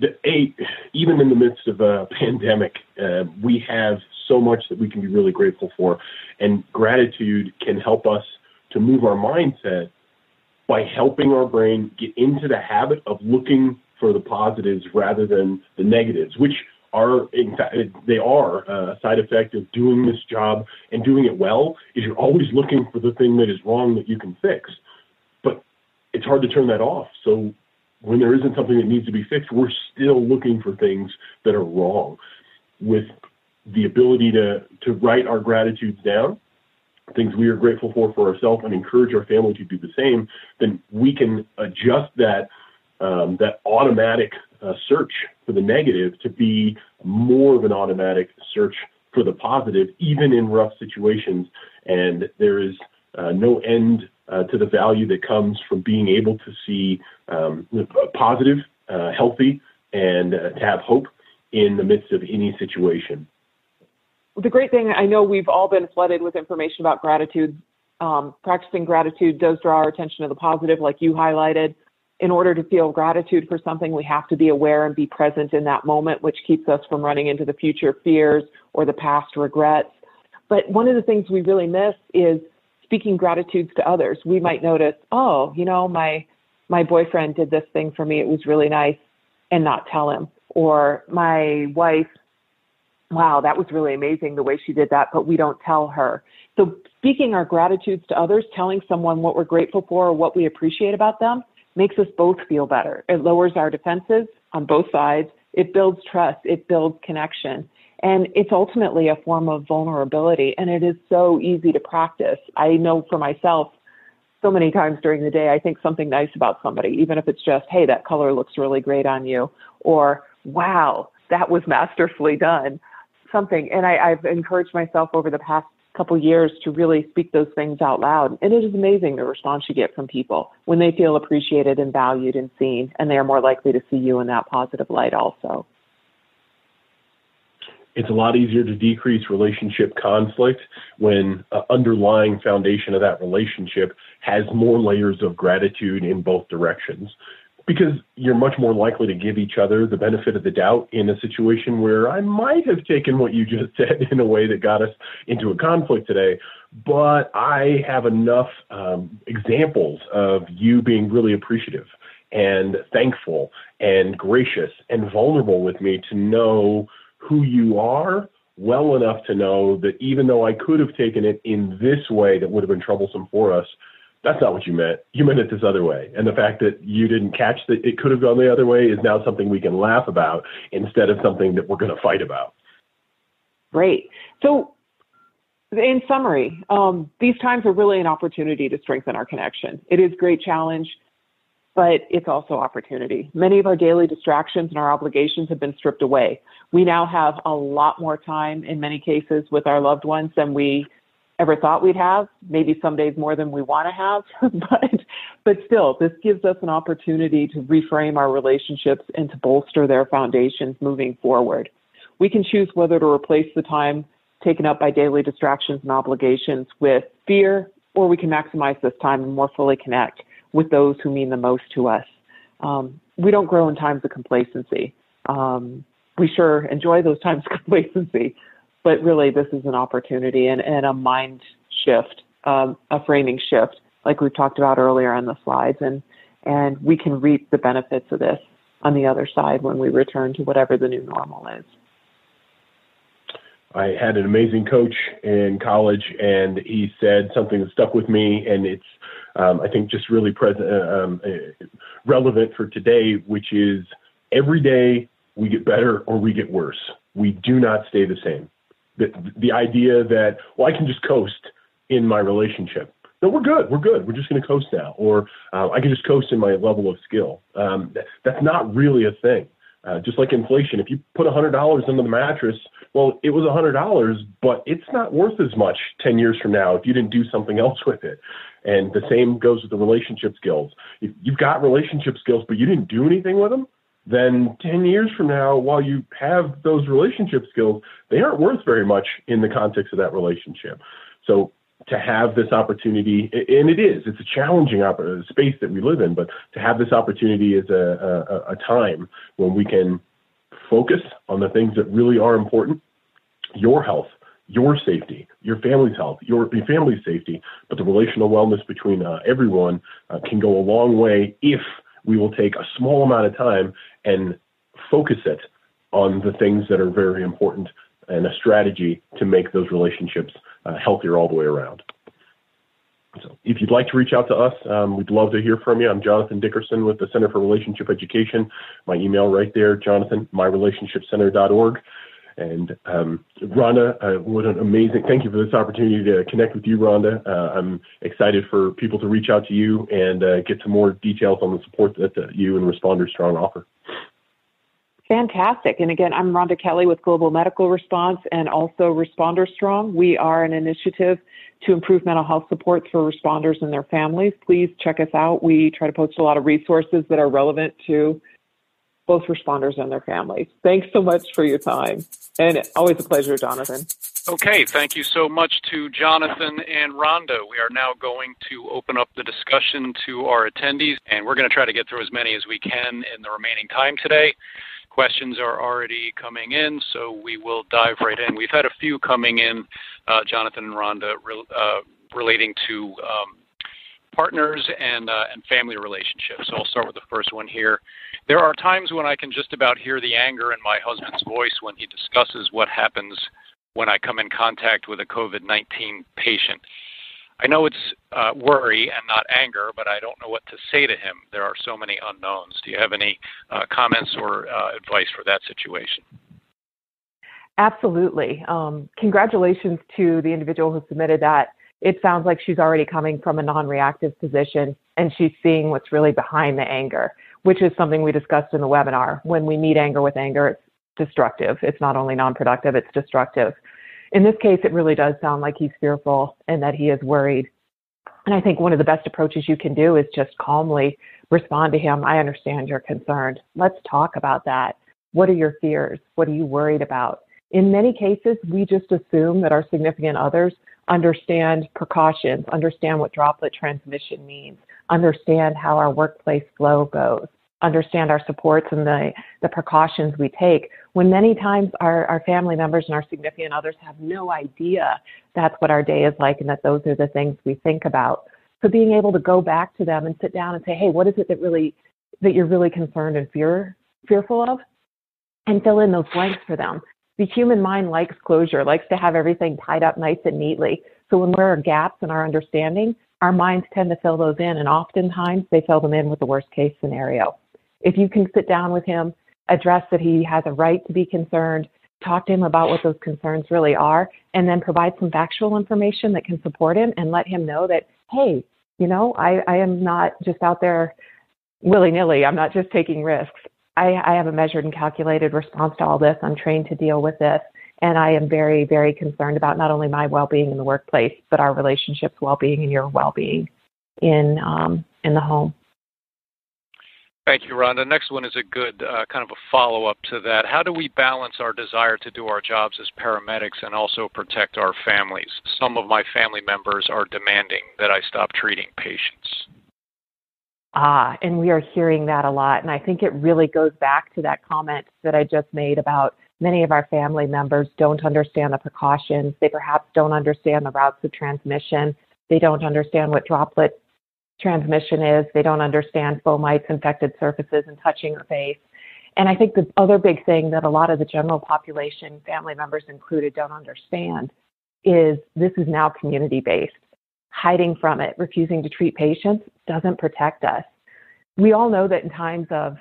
that, a, even in the midst of a pandemic, uh, we have so much that we can be really grateful for. And gratitude can help us to move our mindset by helping our brain get into the habit of looking for the positives rather than the negatives, which are in fact they are a side effect of doing this job and doing it well is you're always looking for the thing that is wrong that you can fix. But it's hard to turn that off. So when there isn't something that needs to be fixed we're still looking for things that are wrong. With the ability to to write our gratitudes down things we are grateful for for ourselves and encourage our family to do the same, then we can adjust that um, that automatic uh, search for the negative to be more of an automatic search for the positive, even in rough situations. And there is uh, no end uh, to the value that comes from being able to see um, positive, uh, healthy, and uh, to have hope in the midst of any situation the great thing, I know we've all been flooded with information about gratitude. Um, practicing gratitude does draw our attention to the positive, like you highlighted. In order to feel gratitude for something, we have to be aware and be present in that moment, which keeps us from running into the future fears or the past regrets. But one of the things we really miss is speaking gratitudes to others. We might notice, oh, you know, my my boyfriend did this thing for me. It was really nice, and not tell him. Or my wife wow, that was really amazing the way she did that, but we don't tell her. So speaking our gratitudes to others, telling someone what we're grateful for or what we appreciate about them makes us both feel better. It lowers our defenses on both sides. It builds trust. It builds connection. And it's ultimately a form of vulnerability. And it is so easy to practice. I know for myself, so many times during the day, I think something nice about somebody, even if it's just, hey, that color looks really great on you, or wow, that was masterfully done something. And I, I've encouraged myself over the past couple years to really speak those things out loud. And it is amazing the response you get from people when they feel appreciated and valued and seen, and they are more likely to see you in that positive light also. It's a lot easier to decrease relationship conflict when uh, underlying foundation of that relationship has more layers of gratitude in both directions because you're much more likely to give each other the benefit of the doubt in a situation where I might have taken what you just (laughs) said in a way that got us into a conflict today, but I have enough um, examples of you being really appreciative and thankful and gracious and vulnerable with me to know who you are well enough to know that even though I could have taken it in this way that would have been troublesome for us, that's not what you meant. You meant it this other way. And the fact that you didn't catch that it could have gone the other way is now something we can laugh about instead of something that we're going to fight about. Great. So, in summary, um, these times are really an opportunity to strengthen our connection. It is great challenge. but it's also opportunity. Many of our daily distractions and our obligations have been stripped away. We now have a lot more time in many cases with our loved ones than we ever thought we'd have, maybe some days more than we want to have, (laughs) but but still, this gives us an opportunity to reframe our relationships and to bolster their foundations moving forward. We can choose whether to replace the time taken up by daily distractions and obligations with fear, or we can maximize this time and more fully connect with those who mean the most to us. Um, we don't grow in times of complacency. Um, we sure enjoy those (laughs) times of complacency, but really this is an opportunity and, and a mind shift, um, a framing shift, like we talked about earlier on the slides, and and we can reap the benefits of this on the other side when we return to whatever the new normal is. I had an amazing coach in college, and he said something that stuck with me, and it's um, I think just really present, uh, um, uh, relevant for today, which is every day we get better or we get worse. We do not stay the same. The, the idea that, well, I can just coast in my relationship. No, we're good. We're good. We're just going to coast now. Or uh, I can just coast in my level of skill. Um, that, that's not really a thing. Uh, just like inflation, if you put $100 under the mattress, well, it was $100, but it's not worth as much 10 years from now if you didn't do something else (laughs) with it. And the same goes with the relationship skills. If you've got relationship skills, but you didn't do anything with them, then 10 years from now, while you have those relationship skills, they aren't worth very much in the context of that relationship. So to have this opportunity, and it is, it's a challenging op- space that we live in, but to have this opportunity is a, a, a time when we can focus on the things that really are important your health, your safety, your family's health, your, your family's safety, but the relational wellness between uh, everyone uh, can go a long way if we will take a small amount of time and focus it on the things that are very important and a strategy to make those relationships uh, healthier all the way around. So if you'd like to reach out to us, um, we'd love to hear from you. I'm Jonathan Dickerson with the Center for Relationship Education. My email right there, jonathan, myrelationshipcenter.org. And um, Rhonda, uh, what an amazing, thank you for this opportunity to connect with you, Rhonda. Uh, I'm excited for people to reach out to you and uh, get some more details on the support that uh, you and Responder Strong offer. Fantastic. And again, I'm Rhonda Kelly with Global Medical Response and also Responder Strong. We are an initiative to improve mental health supports for responders and their families. Please check us out. We try to post a lot of resources that are relevant to both responders and their families. Thanks so much for your time. And always a pleasure, Jonathan. Okay, thank you so much to Jonathan and Rhonda. We are now going to open up the discussion to our attendees, and we're going to try to get through as many as we can in the remaining time today. Questions are already coming in, so we will dive right in. We've had a few coming in, uh, Jonathan and Rhonda, re- uh, relating to um, partners and uh, and family relationships. So I'll start with the first one here. There are times when I can just about hear the anger in my husband's voice when he discusses what happens when I come in contact with a COVID 19 patient. I know it's uh, worry and not anger, but I don't know what to say to him. There are so many unknowns. Do you have any uh, comments or uh, advice for that situation? Absolutely. Um, congratulations to the individual who submitted that it sounds like she's already coming from a non-reactive position and she's seeing what's really behind the anger, which is something we discussed in the webinar. When we meet anger with anger, it's destructive. It's not only non-productive, it's destructive. In this case, it really does sound like he's fearful and that he is worried. And I think one of the best approaches you can do is just calmly respond to him. I understand you're concerned. Let's talk about that. What are your fears? What are you worried about? In many cases, we just assume that our significant others understand precautions, understand what droplet transmission means, understand how our workplace flow goes, understand our supports and the, the precautions we take, when many times our, our family members and our significant others have no idea that's what our day is like and that those are the things we think about. So being able to go back to them and sit down and say, hey, what is it that really that you're really concerned and fear fearful of? And fill in those blanks for them the human mind likes closure, likes to have everything tied up nice and neatly. So when there are gaps in our understanding, our minds tend to fill those in, and oftentimes they fill them in with the worst case scenario. If you can sit down with him, address that he has a right to be concerned, talk to him about what those concerns really are, and then provide some factual information that can support him and let him know that, hey, you know, I, I am not just out there willy nilly. I'm not just taking risks. I, I have a measured and calculated response to all this. I'm trained to deal with this. And I am very, very concerned about not only my well being in the workplace, but our relationships well being and your well being in, um, in the home. Thank you, Rhonda. Next one is a good uh, kind of a follow up to that. How do we balance our desire to do our jobs as paramedics and also protect our families? Some of my family members are demanding that I stop treating patients. Ah, and we are hearing that a lot. And I think it really goes back to that comment that I just made about many of our family members don't understand the precautions. They perhaps don't understand the routes of transmission. They don't understand what droplet transmission is. They don't understand fomites, infected surfaces, and touching a face. And I think the other big thing that a lot of the general population, family members included, don't understand is this is now community based hiding from it, refusing to treat patients doesn't protect us. We all know that in times of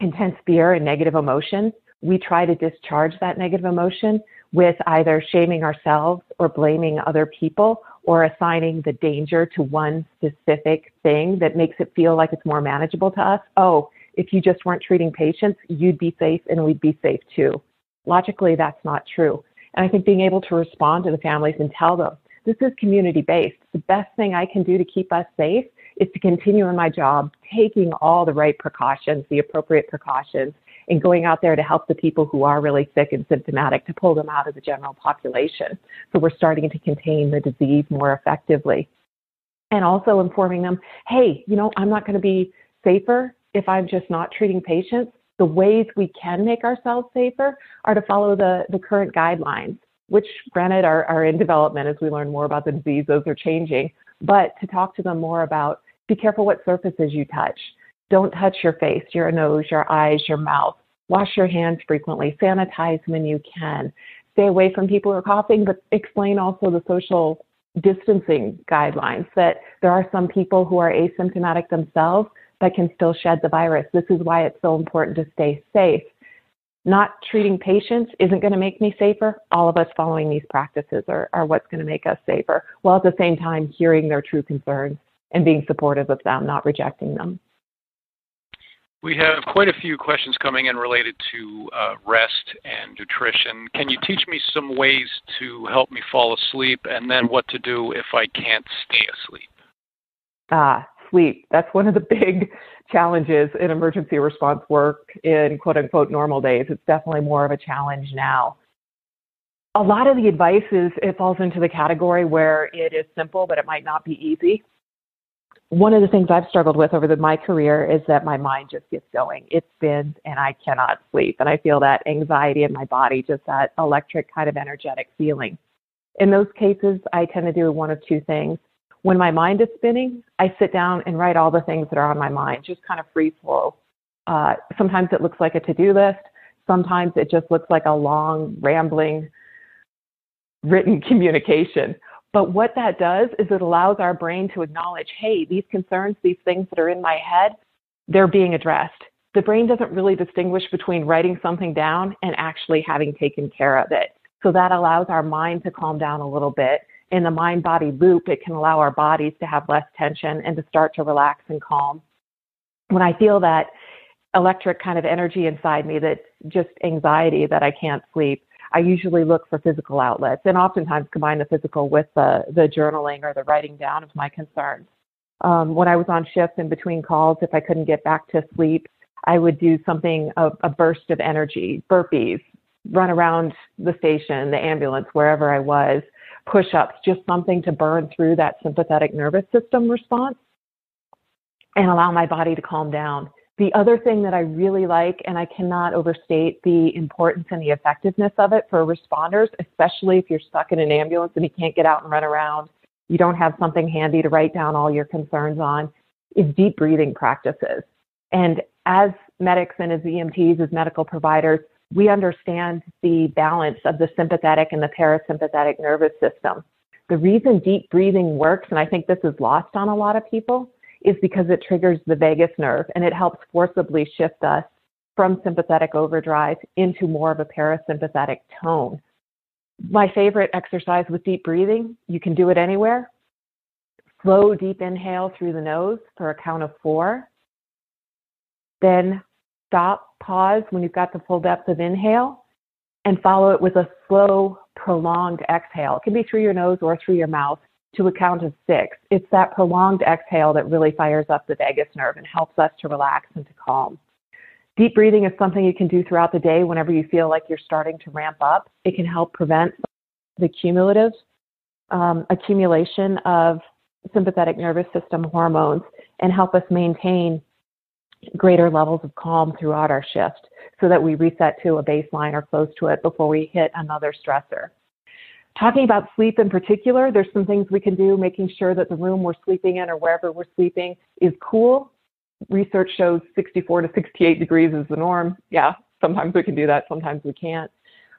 intense fear and negative emotion, we try to discharge that negative emotion with either shaming ourselves or blaming other people or assigning the danger to one specific thing that makes it feel like it's more manageable to us. Oh, if you just weren't treating patients, you'd be safe and we'd be safe too. Logically, that's not true. And I think being able to respond to the families and tell them, this is community based. The best thing I can do to keep us safe is to continue in my job, taking all the right precautions, the appropriate precautions, and going out there to help the people who are really sick and symptomatic to pull them out of the general population. So we're starting to contain the disease more effectively. And also informing them, hey, you know, I'm not going to be safer if I'm just not treating patients. The ways we can make ourselves safer are to follow the, the current guidelines which granted are, are in development as we learn more about the disease, those are changing, but to talk to them more about be careful what surfaces you touch. Don't touch your face, your nose, your eyes, your mouth. Wash your hands frequently. Sanitize when you can. Stay away from people who are coughing, but explain also the social distancing guidelines that there are some people who are asymptomatic themselves that can still shed the virus. This is why it's so important to stay safe not treating patients isn't going to make me safer. All of us following these practices are, are what's going to make us safer, while at the same time hearing their true concerns and being supportive of them, not rejecting them. We have quite a few questions coming in related to uh, rest and nutrition. Can you teach me some ways to help me fall asleep and then what to do if I can't stay asleep? Ah, sleep. That's one of the (laughs) big challenges in emergency response work in quote unquote normal days. It's definitely more of a challenge now. A lot of the advice is it falls into the category where it is simple, but it might not be easy. One of the things I've struggled with over the, my career is that my mind just gets going. It spins and I cannot sleep. And I feel that anxiety in my body, just that electric kind of energetic feeling. In those cases, I tend to do one of two things when my mind is spinning, I sit down and write all the things that are on my mind, just kind of free flow. Uh, sometimes it looks like a to do list. Sometimes it just looks like a long, rambling, written (laughs) communication. But what that does is it allows our brain to acknowledge hey, these concerns, these things that are in my head, they're being addressed. The brain doesn't really distinguish between writing something down and actually having taken care of it. So that allows our mind to calm down a little bit in the mind body loop, it can allow our bodies to have less tension and to start to relax and calm. When I feel that electric kind of energy inside me that's just anxiety that I can't sleep, I usually look for physical outlets and oftentimes combine the physical with the, the journaling or the writing down of my concerns. Um, when I was on shift in between calls, if I couldn't get back to sleep, I would do something, a, a burst of energy, burpees, run around the station, the ambulance, wherever I was, push ups, just something to burn through that sympathetic nervous system response and allow my body to calm down. The other thing that I really like, and I cannot overstate the importance and the effectiveness of it for responders, especially if you're stuck in an ambulance and you can't get out and run around, you don't have something handy to write down all your concerns on, is deep breathing practices. And as medics and as EMTs, as medical providers, we understand the balance of the sympathetic and the parasympathetic nervous system. The reason deep breathing works, and I think this is lost on a lot of people, is because it triggers the vagus nerve and it helps forcibly shift us from sympathetic overdrive into more of a parasympathetic tone. My favorite exercise with deep breathing, you can do it anywhere. Slow, deep inhale through the nose for a count of four. Then stop, pause when you've got the full depth of inhale, and follow it with a slow, prolonged exhale. It can be through your nose or through your mouth to a count of six. It's that prolonged exhale that really fires up the vagus nerve and helps us to relax and to calm. Deep breathing is something you can do throughout the day whenever you feel like you're starting to ramp up. It can help prevent the cumulative um, accumulation of sympathetic nervous system hormones and help us maintain greater levels of calm throughout our shift so that we reset to a baseline or close to it before we hit another stressor. Talking about sleep in particular, there's some things we can do, making sure that the room we're sleeping in or wherever we're sleeping is cool. Research shows 64 to 68 degrees is the norm. Yeah, sometimes we can do that, sometimes we can't.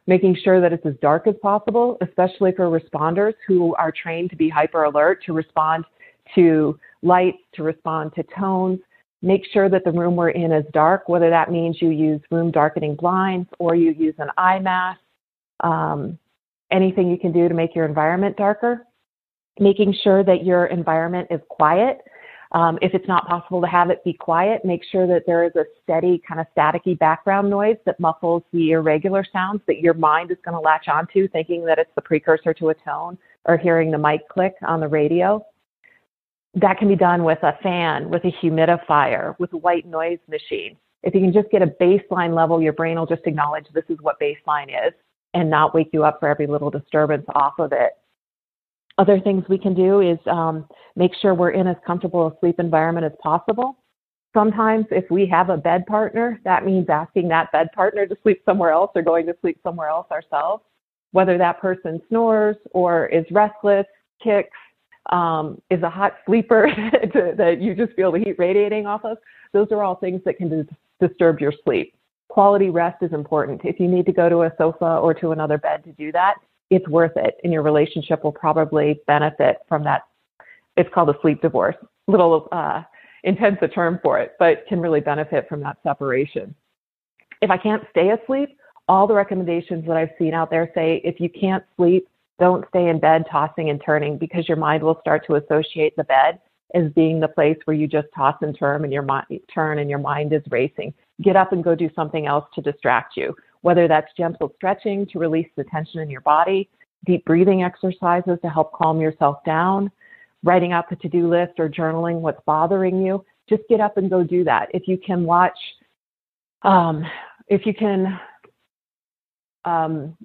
Making sure that it's as dark as possible, especially for responders who are trained to be hyper alert, to respond to lights, to respond to tones. Make sure that the room we're in is dark, whether that means you use room darkening blinds or you use an eye mask. Um, anything you can do to make your environment darker, making sure that your environment is quiet. Um, if it's not possible to have it be quiet, make sure that there is a steady, kind of staticky background noise that muffles the irregular sounds that your mind is going to latch onto, thinking that it's the precursor to a tone or hearing the mic click on the radio. That can be done with a fan, with a humidifier, with a white noise machine. If you can just get a baseline level, your brain will just acknowledge this is what baseline is and not wake you up for every little disturbance off of it. Other things we can do is um, make sure we're in as comfortable a sleep environment as possible. Sometimes, if we have a bed partner, that means asking that bed partner to sleep somewhere else or going to sleep somewhere else ourselves. Whether that person snores or is restless, kicks, um, is a hot sleeper (laughs) that you just feel the heat radiating off of, those are all things that can disturb your sleep quality rest is important. If you need to go to a sofa or to another bed to do that, it's worth it, and your relationship will probably benefit from that. It's called a sleep divorce. Little uh, intense a term for it, but can really benefit from that separation. If I can't stay asleep, all the recommendations that I've seen out there say if you can't sleep, don't stay in bed tossing and turning because your mind will start to associate the bed as being the place where you just toss and turn and your mind turn and your mind is racing get up and go do something else to distract you, whether that's gentle stretching to release the tension in your body, deep breathing exercises to help calm yourself down, writing out the to do list or journaling what's bothering you. Just get up and go do that. If you can watch, um, if you can um,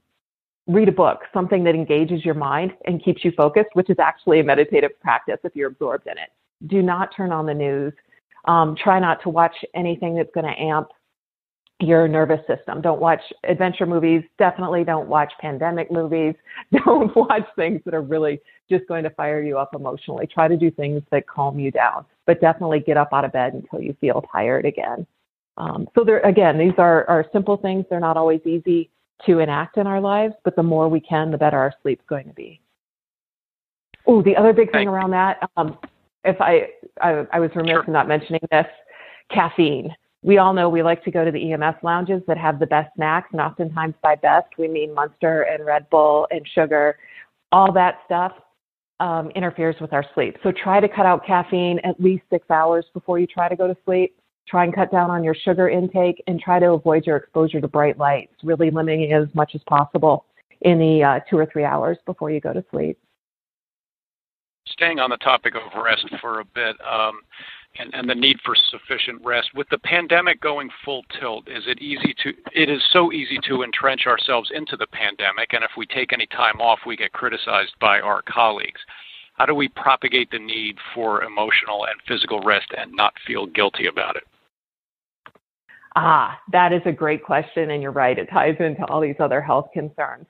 read a book, something that engages your mind and keeps you focused, which is actually a meditative practice if you're absorbed in it. Do not turn on the news. Um, try not to watch anything that's going to amp your nervous system. Don't watch adventure movies. Definitely don't watch pandemic movies. (laughs) Don't watch things that are really just going to fire you up emotionally. Try to do things that calm you down, but definitely get up out of bed until you feel tired again. Um, so there, again, these are, are simple things. They're not always easy to enact in our lives, but the more we can, the better our sleep's going to be. Oh, the other big thing around that, um, if I, I, I was remiss sure. in not mentioning this, caffeine. We all know we like to go to the EMS lounges that have the best snacks, and oftentimes by best we mean Monster and Red Bull and sugar. All that stuff um, interferes with our sleep. So try to cut out caffeine at least six hours before you try to go to sleep. Try and cut down on your sugar intake and try to avoid your exposure to bright lights, really limiting it as much as possible in the uh, two or three hours before you go to sleep staying on the topic of rest for a bit um, and, and, the need for sufficient rest with the pandemic going full tilt is it easy to it is so easy to entrench ourselves into the pandemic and if we take any time off we get criticized by our colleagues. How do we propagate the need for emotional and physical rest and not feel guilty about it? Ah that is a great question and you're right. It ties into all these other health concerns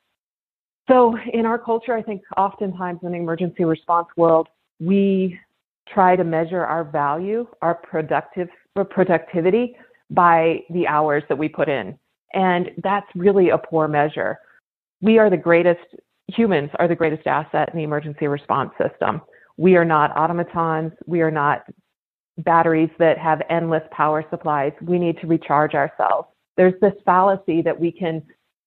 so in our culture, I think oftentimes in the emergency response world, we try to measure our value, our productive uh, productivity by the hours that we put in. And that's really a poor measure. We are the greatest, humans are the greatest asset in the emergency response system. We are not automatons. We are not batteries that have endless power supplies. We need to recharge ourselves. There's this fallacy that we can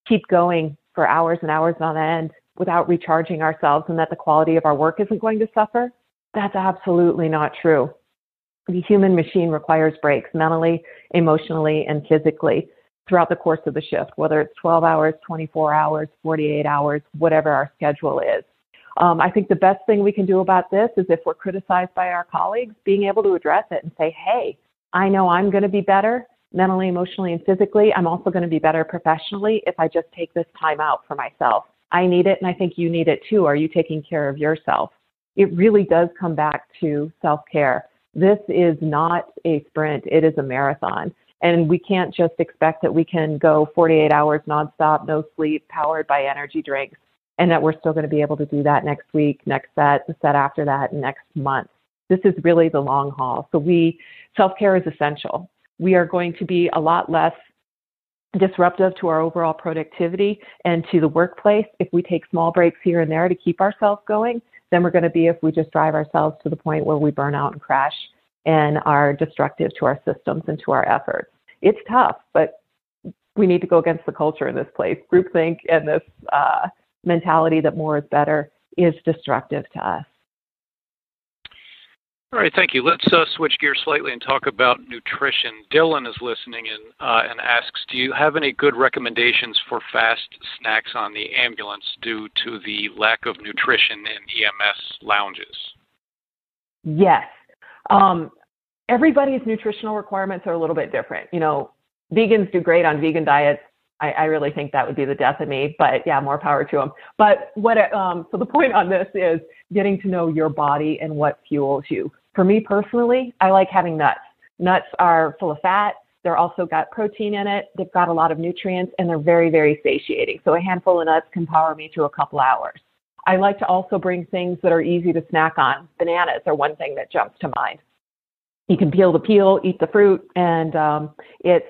keep going for hours and hours on end without recharging ourselves and that the quality of our work isn't going to suffer, that's absolutely not true. the human machine requires breaks mentally, emotionally, and physically throughout the course of the shift, whether it's 12 hours, 24 hours, 48 hours, whatever our schedule is. Um, I think the best thing we can do about this is if we're criticized by our colleagues, being able to address it and say, hey, I know I'm going to be better mentally, emotionally, and physically. I'm also going to be better professionally if I just take this time out for myself. I need it, and I think you need it too. Are you taking care of yourself? It really does come back to self care. This is not a sprint, it is a marathon. And we can't just expect that we can go 48 hours nonstop, no sleep, powered by energy drinks, and that we're still going to be able to do that next week, next set, the set after that, next month. This is really the long haul. So we self care is essential. We are going to be a lot less disruptive to our overall productivity and to the workplace if we take small breaks here and there to keep ourselves going than we're going to be if we just drive ourselves to the point where we burn out and crash and are destructive to our systems and to our efforts. It's tough, but we need to go against the culture in this place. Groupthink and this uh, mentality that more is better is destructive to us. All right, thank you. Let's uh, switch gears slightly and talk about nutrition. Dylan is listening in uh, and asks, do you have any good recommendations for fast snacks on the ambulance due to the lack of nutrition in EMS lounges? Yes. Um, everybody's nutritional requirements are a little bit different. You know, vegans do great on vegan diets. I, I really think that would be the death of me, but yeah, more power to them. But what, um, so the point on this is getting to know your body and what fuels you. For me personally, I like having nuts. Nuts are full of fat. They're also got protein in it. They've got a lot of nutrients and they're very, very satiating. So a handful of nuts can power me through a couple hours. I like to also bring things that are easy to snack on. Bananas are one thing that jumps to mind. You can peel the peel, eat the fruit, and um, it's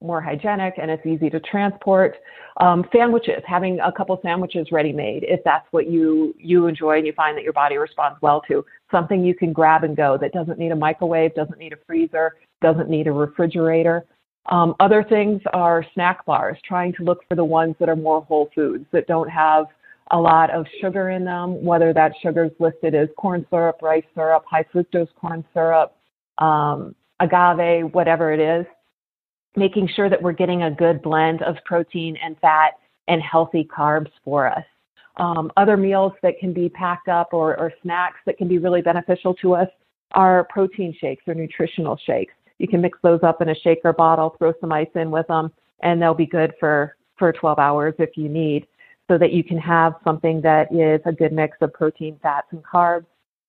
more hygienic and it's easy to transport. Um, sandwiches, having a couple sandwiches ready made, if that's what you you enjoy and you find that your body responds well to. Something you can grab and go that doesn't need a microwave, doesn't need a freezer, doesn't need a refrigerator. Um, other things are snack bars, trying to look for the ones that are more whole foods that don't have a lot of sugar in them, whether that sugar is listed as corn syrup, rice syrup, high fructose corn syrup, um, agave, whatever it is making sure that we're getting a good blend of protein and fat and healthy carbs for us. Um, other meals that can be packed up or, or snacks that can be really beneficial to us are protein shakes or nutritional shakes. You can mix those up in a shaker bottle, throw some ice in with them, and they'll be good for, for 12 hours if you need, so that you can have something that is a good mix of protein, fats, and carbs.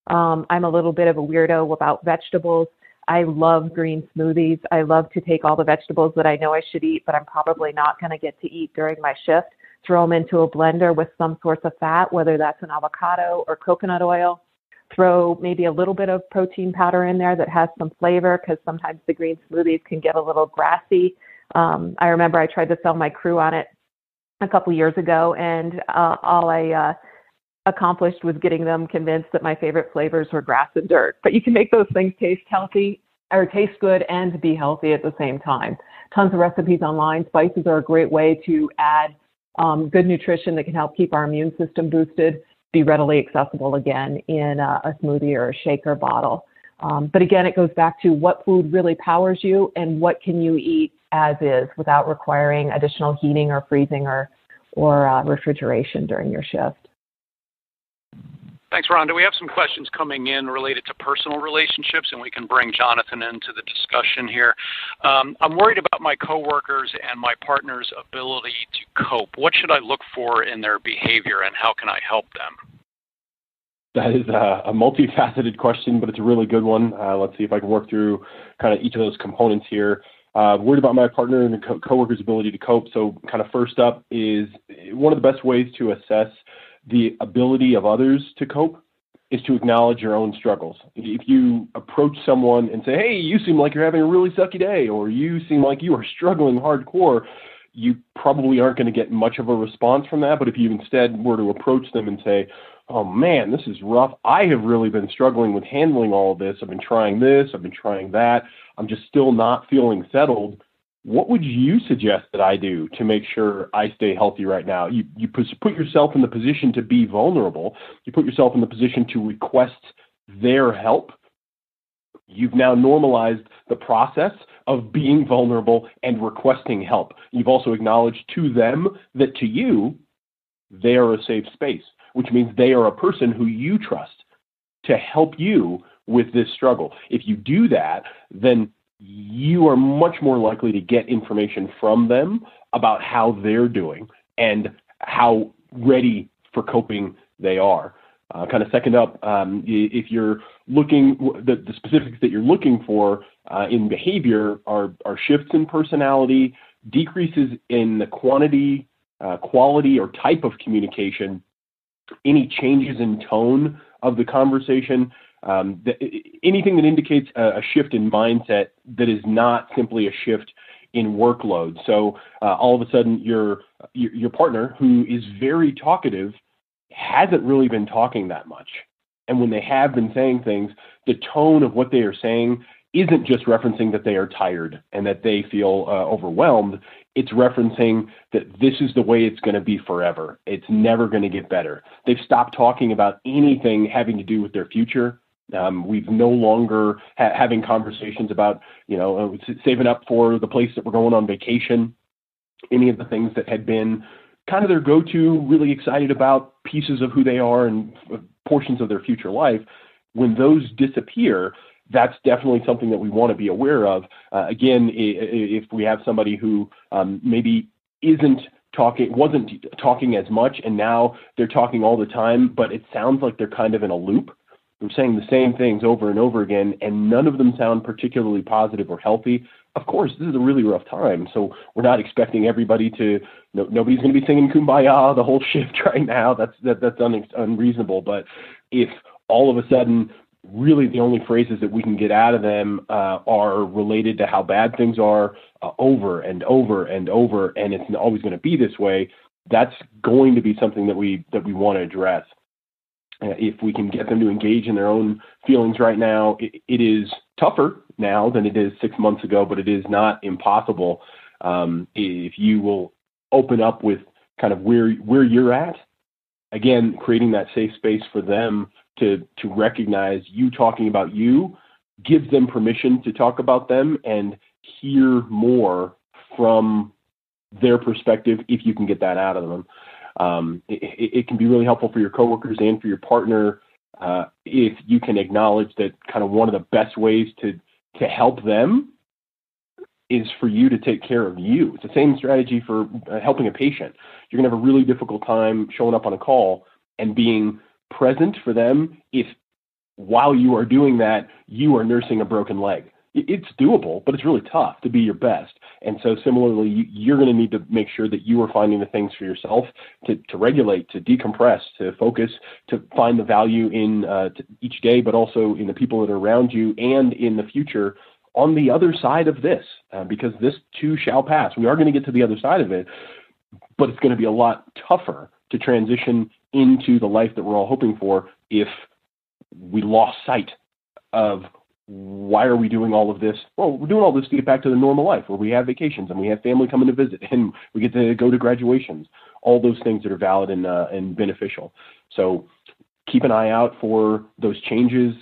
Um, I'm a little bit of a weirdo about vegetables. I love green smoothies. I love to take all the vegetables that I know I should eat, but I'm probably not going to get to eat during my shift, throw them into a blender with some source of fat, whether that's an avocado or coconut oil. Throw maybe a little bit of protein powder in there that has some flavor because sometimes the green smoothies can get a little grassy. Um, I remember I tried to sell my crew on it a couple years ago, and uh, all I uh, accomplished was getting them convinced that my favorite flavors were grass and dirt. But you can make those things taste healthy or taste good and be healthy at the same time. Tons of recipes online. Spices are a great way to add um, good nutrition that can help keep our immune system boosted, be readily accessible again in a, a smoothie or a shaker bottle. Um, but again, it goes back to what food really powers you and what can you eat as is without requiring additional heating or freezing or, or uh, refrigeration during your shift. Thanks, Rhonda. We have some questions coming in related to personal relationships, and we can bring Jonathan into the discussion here. Um, I'm worried about my coworkers and my partner's ability to cope. What should I look for in their behavior, and how can I help them? That is a, a multifaceted question, but it's a really good one. Uh, let's see if I can work through kind of each of those components here. Uh, worried about my partner and co- coworker's ability to cope. So, kind of first up is one of the best ways to assess the ability of others to cope is to acknowledge your own struggles. If you approach someone and say, hey, you seem like you're having a really sucky day, or you seem like you are struggling hardcore, you probably aren't going to get much of a response from that. But if you instead were to approach them and say, oh man, this is rough. I have really been struggling with handling all of this. I've been trying this, I've been trying that. I'm just still not feeling settled what would you suggest that I do to make sure I stay healthy right now? You you put yourself in the position to be vulnerable. You put yourself in the position to request their help. You've now normalized the process of being vulnerable and requesting help. You've also acknowledged to them that to you, they are a safe space, which means they are a person who you trust to help you with this struggle. If you do that, then you are much more likely to get information from them about how they're doing and how ready for coping they are. Uh, kind of second up, um, if you're looking, the, the, specifics that you're looking for uh, in behavior are, are shifts in personality, decreases in the quantity, uh, quality, or type of communication, any changes in tone of the conversation, um, anything that indicates a, a, shift in mindset that is not simply a shift in workload. So uh, all of a sudden, your, your your partner, who is very talkative, hasn't really been talking that much. And when they have been saying things, the tone of what they are saying isn't just referencing that they are tired and that they feel uh, overwhelmed. It's referencing that this is the way it's going to be forever. It's never going to get better. They've stopped talking about anything having to do with their future. Um, we've no longer ha- having conversations about, you know, uh, saving up for the place that we're going on vacation. Any of the things that had been kind of their go-to, really excited about pieces of who they are and portions of their future life. When those disappear, that's definitely something that we want to be aware of. Uh, again, if we have somebody who um, maybe isn't talking, wasn't talking as much, and now they're talking all the time, but it sounds like they're kind of in a loop. They're saying the same things over and over again, and none of them sound particularly positive or healthy of course, this is a really rough time. So we're not expecting everybody to. No, nobody's going to be singing "Kumbaya" the whole shift (laughs) right now. That's that, that's un, unreasonable. But if all of a sudden, really the only phrases that we can get out of them uh, are related to how bad things are uh, over and over and over, and it's always going to be this way, that's going to be something that we that we want to address. Uh, if we can get them to engage in their own feelings right now, it, it is tougher now than it is six months ago, but it is not impossible. Um, if you will open up with kind of where where you're at, again, creating that safe space for them to to recognize you talking about you gives them permission to talk about them and hear more from their perspective if you can get that out of them. Um, it, it, can be really helpful for your coworkers and for your partner uh, if you can acknowledge that kind of one of the best ways to to help them is for you to take care of you. It's the same strategy for uh, helping a patient. You're to have a really difficult time showing up on a call and being present for them if while you are doing that, you are nursing a broken leg it's doable, but it's really tough to be your best. And so, similarly, you're going to need to make sure that you are finding the things for yourself to, to regulate, to decompress, to focus, to find the value in uh, each day, but also in the people that are around you and in the future on the other side of this, uh, because this too shall pass. We are going to get to the other side of it, but it's going to be a lot tougher to transition into the life that we're all hoping for if we lost sight of why are we doing all of this? Well, we're doing all this to get back to the normal life where we have vacations and we have family coming to visit and we get to go to graduations, all those things that are valid and, uh, and beneficial. So keep an eye out for those changes.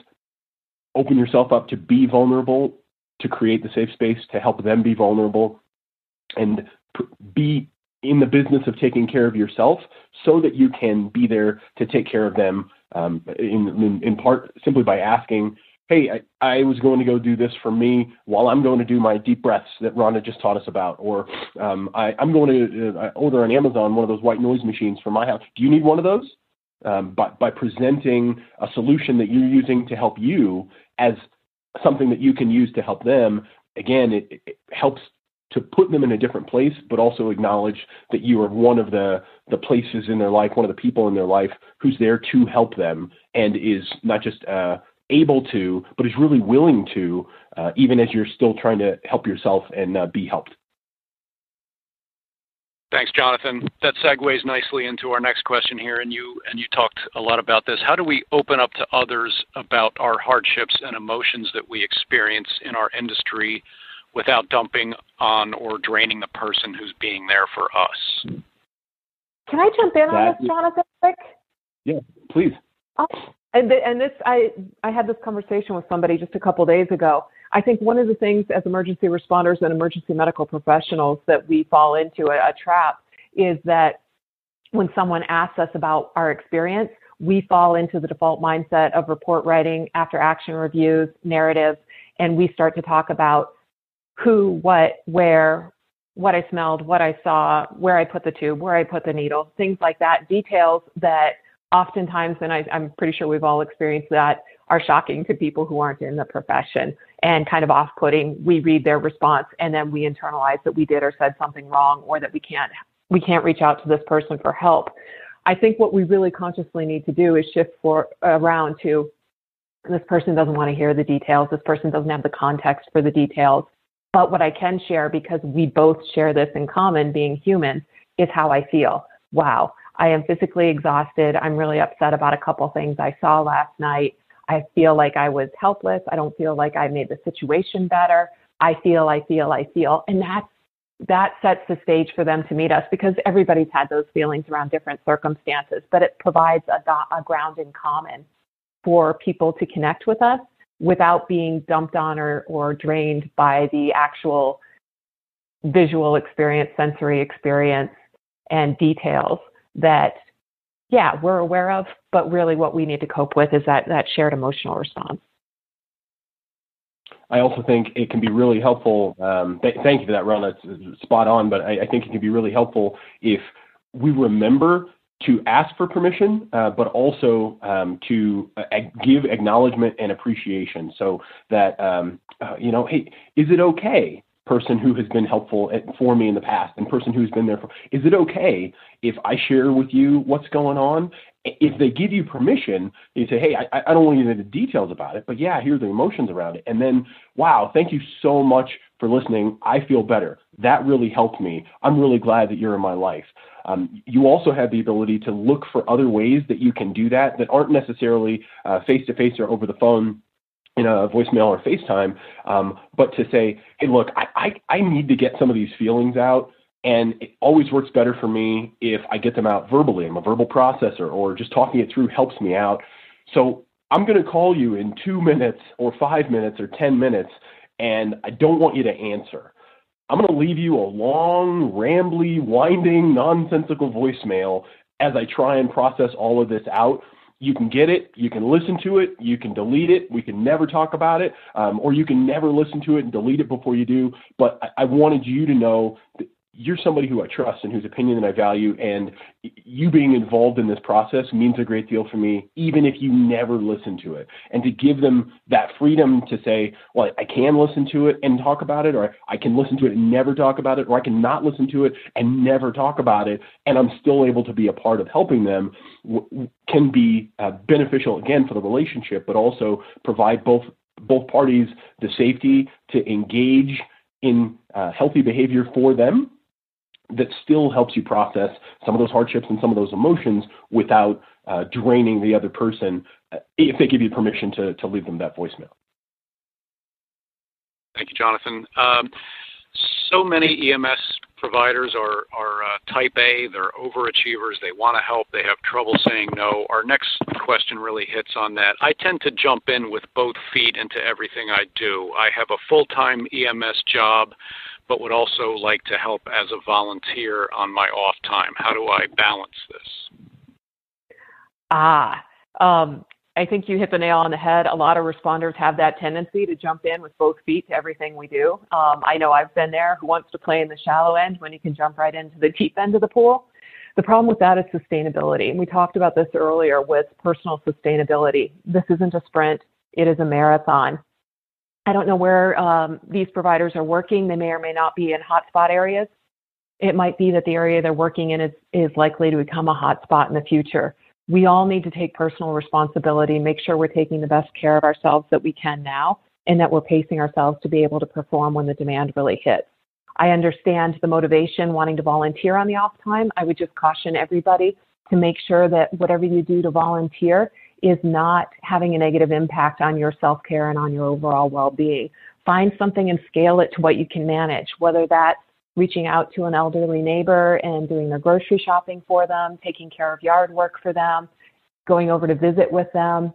Open yourself up to be vulnerable, to create the safe space to help them be vulnerable, and be in the business of taking care of yourself so that you can be there to take care of them um, in, in, in part simply by asking hey, I, I, was going to go do this for me while I'm going to do my deep breaths that Rhonda just taught us about, or um, I, am going to uh, order on Amazon one of those white noise machines for my house. Do you need one of those? Um, by, by presenting a solution that you're using to help you as something that you can use to help them, again, it, it helps to put them in a different place, but also acknowledge that you are one of the the places in their life, one of the people in their life who's there to help them, and is not just uh, able to, but is really willing to, uh, even as you're still trying to help yourself and uh, be helped. Thanks, Jonathan. That segues nicely into our next question here, and you and you talked a lot about this. How do we open up to others about our hardships and emotions that we experience in our industry without dumping on or draining the person who's being there for us? Can I jump in on this, Jonathan? Quick? Yeah, please. And, and this, I, I had this conversation with somebody just a couple days ago. I think one of the things as emergency responders and emergency medical professionals that we fall into a, a trap is that when someone asks us about our experience, we fall into the default mindset of report writing, after action reviews, narratives, and we start to talk about who, what, where, what I smelled, what I saw, where I put the tube, where I put the needle, things like that, details that oftentimes, and I, I'm pretty sure we've all experienced that, are shocking to people who aren't in the profession and kind of off putting. We read their response and then we internalize that we did or said something wrong or that we can't we can't reach out to this person for help. I think what we really consciously need to do is shift for around to this person doesn't want to hear the details. This person doesn't have the context for the details. But what I can share, because we both share this in common, being human, is how I feel. Wow, I am physically exhausted. I'm really upset about a couple things I saw last night. I feel like I was helpless. I don't feel like I made the situation better. I feel, I feel, I feel. And that's that sets the stage for them to meet us because everybody's had those feelings around different circumstances, but it provides a, a ground in common for people to connect with us without being dumped on or, or drained by the actual visual experience, sensory experience, and details that, yeah, we're aware of, but really what we need to cope with is that, that shared emotional response. I also think it can be really helpful. Um, th- thank you for that, Ron. That's spot on. But I, I, think it can be really helpful if we remember to ask for permission, uh, but also um, to uh, give acknowledgement and appreciation. So that um, uh, you know, hey, is it okay? Person who has been helpful for me in the past, and person who's been there for. Is it okay if I share with you what's going on if they give you permission, you say, hey, I, I don't want to get into the details about it, but yeah, here's the emotions around it. And then, wow, thank you so much for listening. I feel better. That really helped me. I'm really glad that you're in my life. Um, you also have the ability to look for other ways that you can do that that aren't necessarily face to face or over the phone in a voicemail or FaceTime, um, but to say, hey, look, I, I, I need to get some of these feelings out. And it always works better for me if I get them out verbally. I'm a verbal processor, or just talking it through helps me out. So I'm going to call you in two minutes, or five minutes, or 10 minutes, and I don't want you to answer. I'm going to leave you a long, rambly, winding, nonsensical voicemail as I try and process all of this out. You can get it, you can listen to it, you can delete it, we can never talk about it, um, or you can never listen to it and delete it before you do. But I, I wanted you to know you're somebody who I trust and whose opinion that I value, and you being involved in this process means a great deal for me, even if you never listen to it. And to give them that freedom to say, well, I can listen to it and talk about it, or I can listen to it and never talk about it, or I can not listen to it and never talk about it, and I'm still able to be a part of helping them, can be uh, beneficial again for the relationship, but also provide both both parties the safety to engage in uh, healthy behavior for them that still helps you process some of those hardships and some of those emotions without uh, draining the other person uh, if they give you permission to, to leave them that voicemail. Thank you, Jonathan. Um, so many EMS providers are, are uh, type A, they're overachievers, they want to help, they have trouble saying no. Our next question really hits on that. I tend to jump in with both feet into everything I do. I have a full time EMS job but would also like to help as a volunteer on my off time. How do I balance this? Ah, um, I think you hit the nail on the head. A lot of responders have that tendency to jump in with both feet to everything we do. Um, I know I've been there. Who wants to play in the shallow end when you can jump right into the deep end of the pool? The problem with that is sustainability. And we talked about this earlier with personal sustainability. This isn't a sprint, it is a marathon. I don't know where um, these providers are working. They may or may not be in hotspot areas. It might be that the area they're working in is, is likely to become a hotspot in the future. We all need to take personal responsibility, make sure we're taking the best care of ourselves that we can now, and that we're pacing ourselves to be able to perform when the demand really hits. I understand the motivation wanting to volunteer on the off time. I would just caution everybody to make sure that whatever you do to volunteer is not having a negative impact on your self care and on your overall well being. Find something and scale it to what you can manage, whether that's reaching out to an elderly neighbor and doing their grocery shopping for them, taking care of yard work for them, going over to visit with them,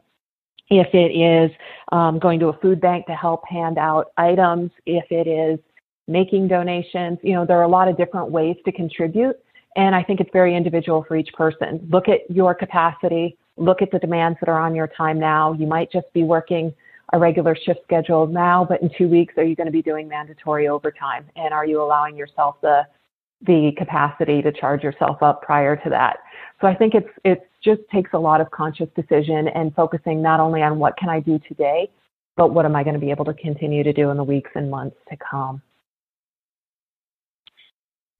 if it is um, going to a food bank to help hand out items, if it is making donations, you know, there are a lot of different ways to contribute. And I think it's very individual for each person. Look at your capacity, look at the demands that are on your time now. You might just be working a regular shift schedule now, but in two weeks, are you going to be doing mandatory overtime? And are you allowing yourself the the capacity to charge yourself up prior to that? So I think it's it just takes a lot of conscious decision and focusing not only on what can I do today, but what am I going to be able to continue to do in the weeks and months to come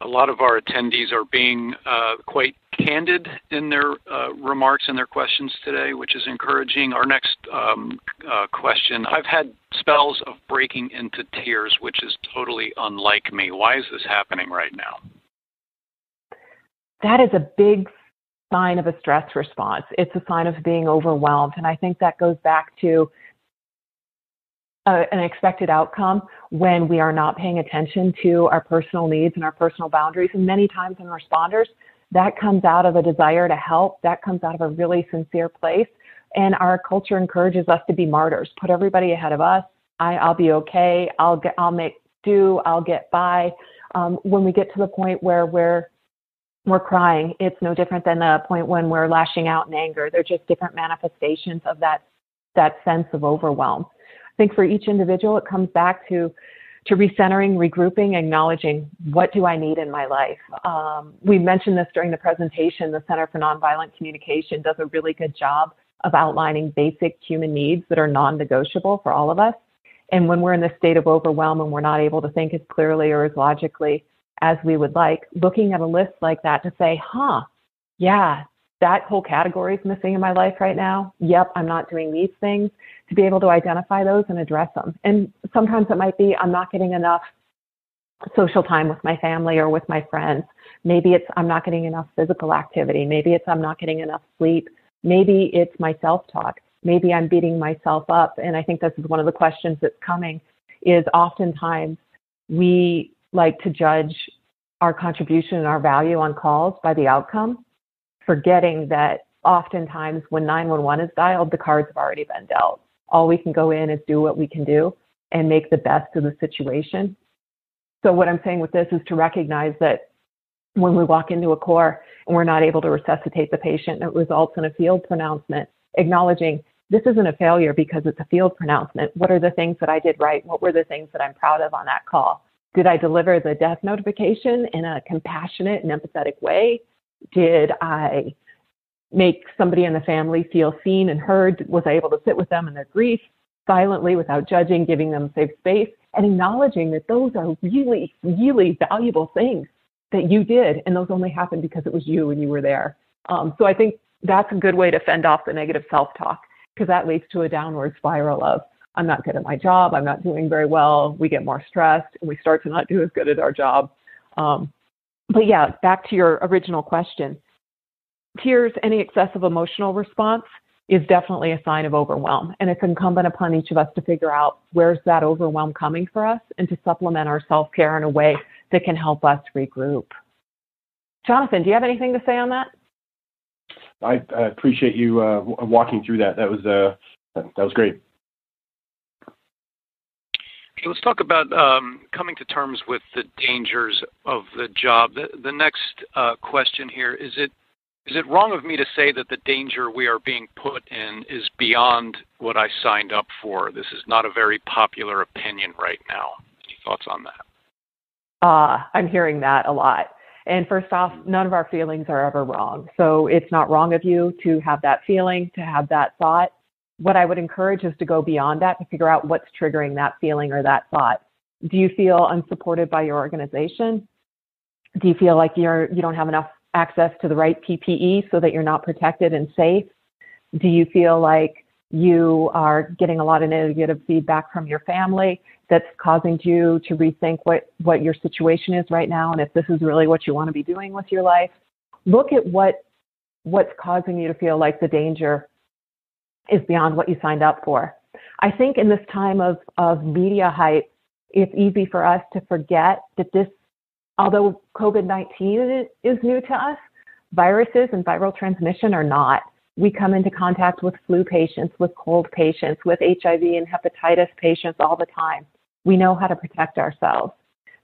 a lot of our attendees are being uh, quite candid in their uh, remarks and their questions today, which is encouraging. Our next um, uh, question I've had spells of breaking into tears, which is totally unlike me. Why is this happening right now? That is a big sign of a stress response. It's a sign of being overwhelmed. And I think that goes back to uh, an expected outcome when we are not paying attention to our personal needs and our personal boundaries. And many times in responders, that comes out of a desire to help, that comes out of a really sincere place. And our culture encourages us to be martyrs, put everybody ahead of us. I, I'll be okay. I'll get, I'll make do. I'll get by. Um, when we get to the point where we're we're crying, it's no different than the point when we're lashing out in anger. They're just different manifestations of that that sense of overwhelm. I think for each individual, it comes back to to recentering, regrouping, acknowledging what do I need in my life. Um, we mentioned this during the presentation. The Center for Nonviolent Communication does a really good job of outlining basic human needs that are non-negotiable for all of us. And when we're in this state of overwhelm and we're not able to think as clearly or as logically as we would like, looking at a list like that to say, huh, yeah, that whole category is missing in my life right now. Yep, I'm not doing these things to be able to identify those and address them. And sometimes it might be I'm not getting enough social time with my family or with my friends. Maybe it's I'm not getting enough physical activity. Maybe it's I'm not getting enough sleep. Maybe it's my self talk. Maybe I'm beating myself up. And I think this is one of the questions that's coming is oftentimes we like to judge our contribution and our value on calls by the outcome forgetting that oftentimes when 911 is dialed, the cards have already been dealt. All we can go in is do what we can do and make the best of the situation. So, what I'm saying with this is to recognize that when we walk into a core and we're not able to resuscitate the patient, it results in a field pronouncement, acknowledging this isn't a failure because it's a field pronouncement. What are the things that I did right? What were the things that I'm proud of on that call? Did I deliver the death notification in a compassionate and empathetic way? Did I make somebody in the family feel seen and heard? Was I able to sit with them in their grief silently without judging, giving them safe space, and acknowledging that those are really, really valuable things that you did, and those only happened because it was you and you were there. Um, so I think that's a good way to fend off the negative self-talk because that leads to a downward spiral of I'm not good at my job, I'm not doing very well. We get more stressed, and we start to not do as good at our job. Um, but yeah, back to your original question. Tears, any excessive emotional response is definitely a sign of overwhelm. And it's incumbent upon each of us to figure out where's that overwhelm coming for us and to supplement our self care in a way that can help us regroup. Jonathan, do you have anything to say on that? I, I appreciate you uh, walking through that. That was uh, that was great. Let's talk about um, coming to terms with the dangers of the job. The, the next uh, question here is it is it wrong of me to say that the danger we are being put in is beyond what I signed up for? This is not a very popular opinion right now. Any thoughts on that? Uh, I'm hearing that a lot. And first off, none of our feelings are ever wrong. So it's not wrong of you to have that feeling, to have that thought what I would encourage is to go beyond that to figure out what's triggering that feeling or that thought. Do you feel unsupported by your organization? Do you feel like you're you don't have enough access to the right PPE so that you're not protected and safe? Do you feel like you are getting a lot of negative feedback from your family that's causing you to rethink what, what your situation is right now and if this is really what you want to be doing with your life? Look at what what's causing you to feel like the danger is beyond what you signed up for. I think in this time of, of media hype, it's easy for us to forget that this, although COVID 19 is new to us, viruses and viral transmission are not. We come into contact with flu patients, with cold patients, with HIV and hepatitis patients all the time. We know how to protect ourselves.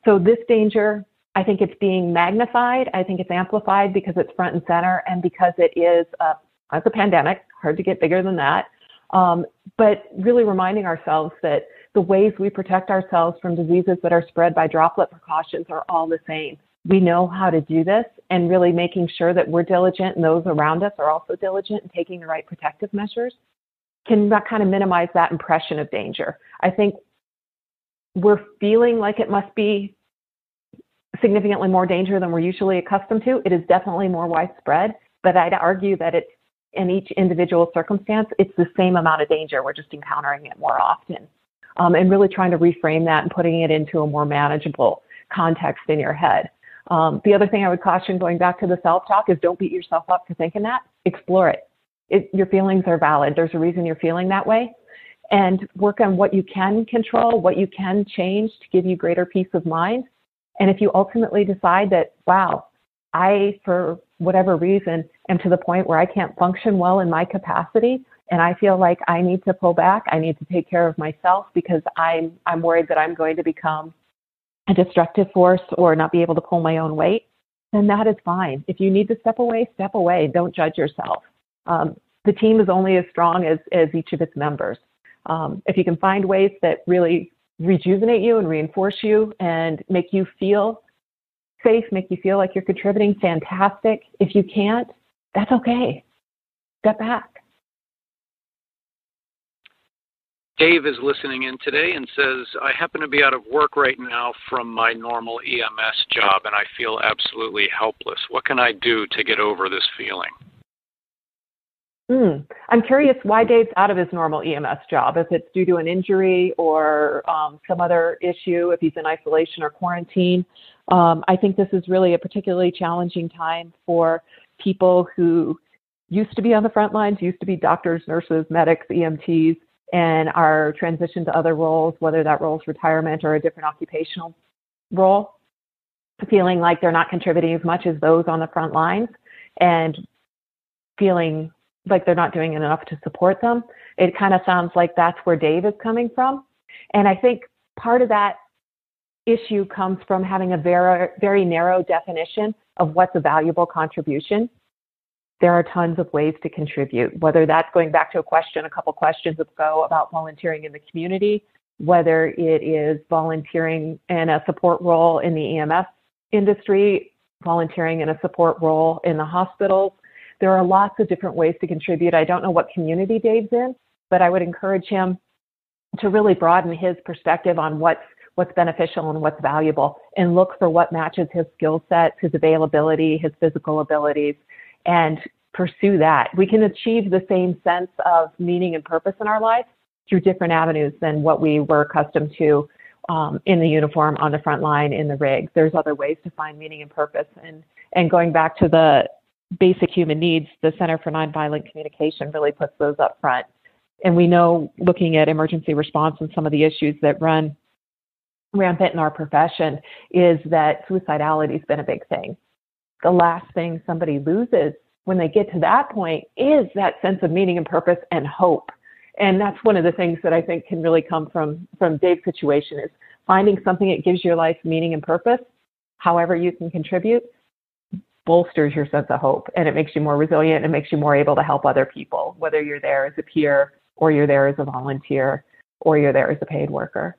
So this danger, I think it's being magnified. I think it's amplified because it's front and center and because it is a, as a pandemic, hard to get bigger than that. Um, but really reminding ourselves that the ways we protect ourselves from diseases that are spread by droplet precautions are all the same. We know how to do this and really making sure that we're diligent and those around us are also diligent in taking the right protective measures can kind of minimize that impression of danger. I think we're feeling like it must be significantly more danger than we're usually accustomed to. It is definitely more widespread, but I'd argue that it's in each individual circumstance, it's the same amount of danger. We're just encountering it more often. Um, and really trying to reframe that and putting it into a more manageable context in your head. Um, the other thing I would caution going back to the self talk is don't beat yourself up for thinking that. Explore it. it. Your feelings are valid. There's a reason you're feeling that way. And work on what you can control, what you can change to give you greater peace of mind. And if you ultimately decide that, wow, I, for whatever reason, am to the point where I can't function well in my capacity, and I feel like I need to pull back, I need to take care of myself because I'm I'm worried that I'm going to become a destructive force or not be able to pull my own weight, then that is fine. If you need to step away, step away. Don't judge yourself. Um, the team is only as strong as, as each of its members. Um, if you can find ways that really rejuvenate you and reinforce you and make you feel safe, make you feel like you're contributing, fantastic. If you can't, that's okay. Step back. Dave is listening in today and says, I happen to be out of work right now from my normal EMS job and I feel absolutely helpless. What can I do to get over this feeling? Mm. I'm curious why Dave's out of his normal EMS job, if it's due to an injury or um, some other issue, if he's in isolation or quarantine. Um, I think this is really a particularly challenging time for people who used to be on the front lines, used to be doctors, nurses, medics, EMTs, and are transitioned to other roles, whether that role is retirement or a different occupational role, feeling like they're not contributing as much as those on the front lines and feeling like they're not doing enough to support them. It kind of sounds like that's where Dave is coming from. And I think part of that issue comes from having a very, very narrow definition of what's a valuable contribution there are tons of ways to contribute, whether that's going back to a question a couple questions ago about volunteering in the community, whether it is volunteering in a support role in the EMS industry, volunteering in a support role in the hospitals. There are lots of different ways to contribute. I don't know what community Dave's in, but I would encourage him to really broaden his perspective on what's what's beneficial and what's valuable and look for what matches his skill sets, his availability, his physical abilities, and pursue that. We can achieve the same sense of meaning and purpose in our life through different avenues than what we were accustomed to um, in the uniform, on the front line, in the rig. There's other ways to find meaning and purpose. And, and going back to the basic human needs, the Center for Nonviolent Communication really puts those up front. And we know looking at emergency response and some of the issues that run rampant in our profession is that suicidality has been a big thing the last thing somebody loses when they get to that point is that sense of meaning and purpose and hope. And that's one of the things that I think can really come from from Dave's situation is finding something that gives your life meaning and purpose, however you can contribute, bolsters your sense of hope and it makes you more resilient and makes you more able to help other people, whether you're there as a peer or you're there as a volunteer or you're there as a paid worker.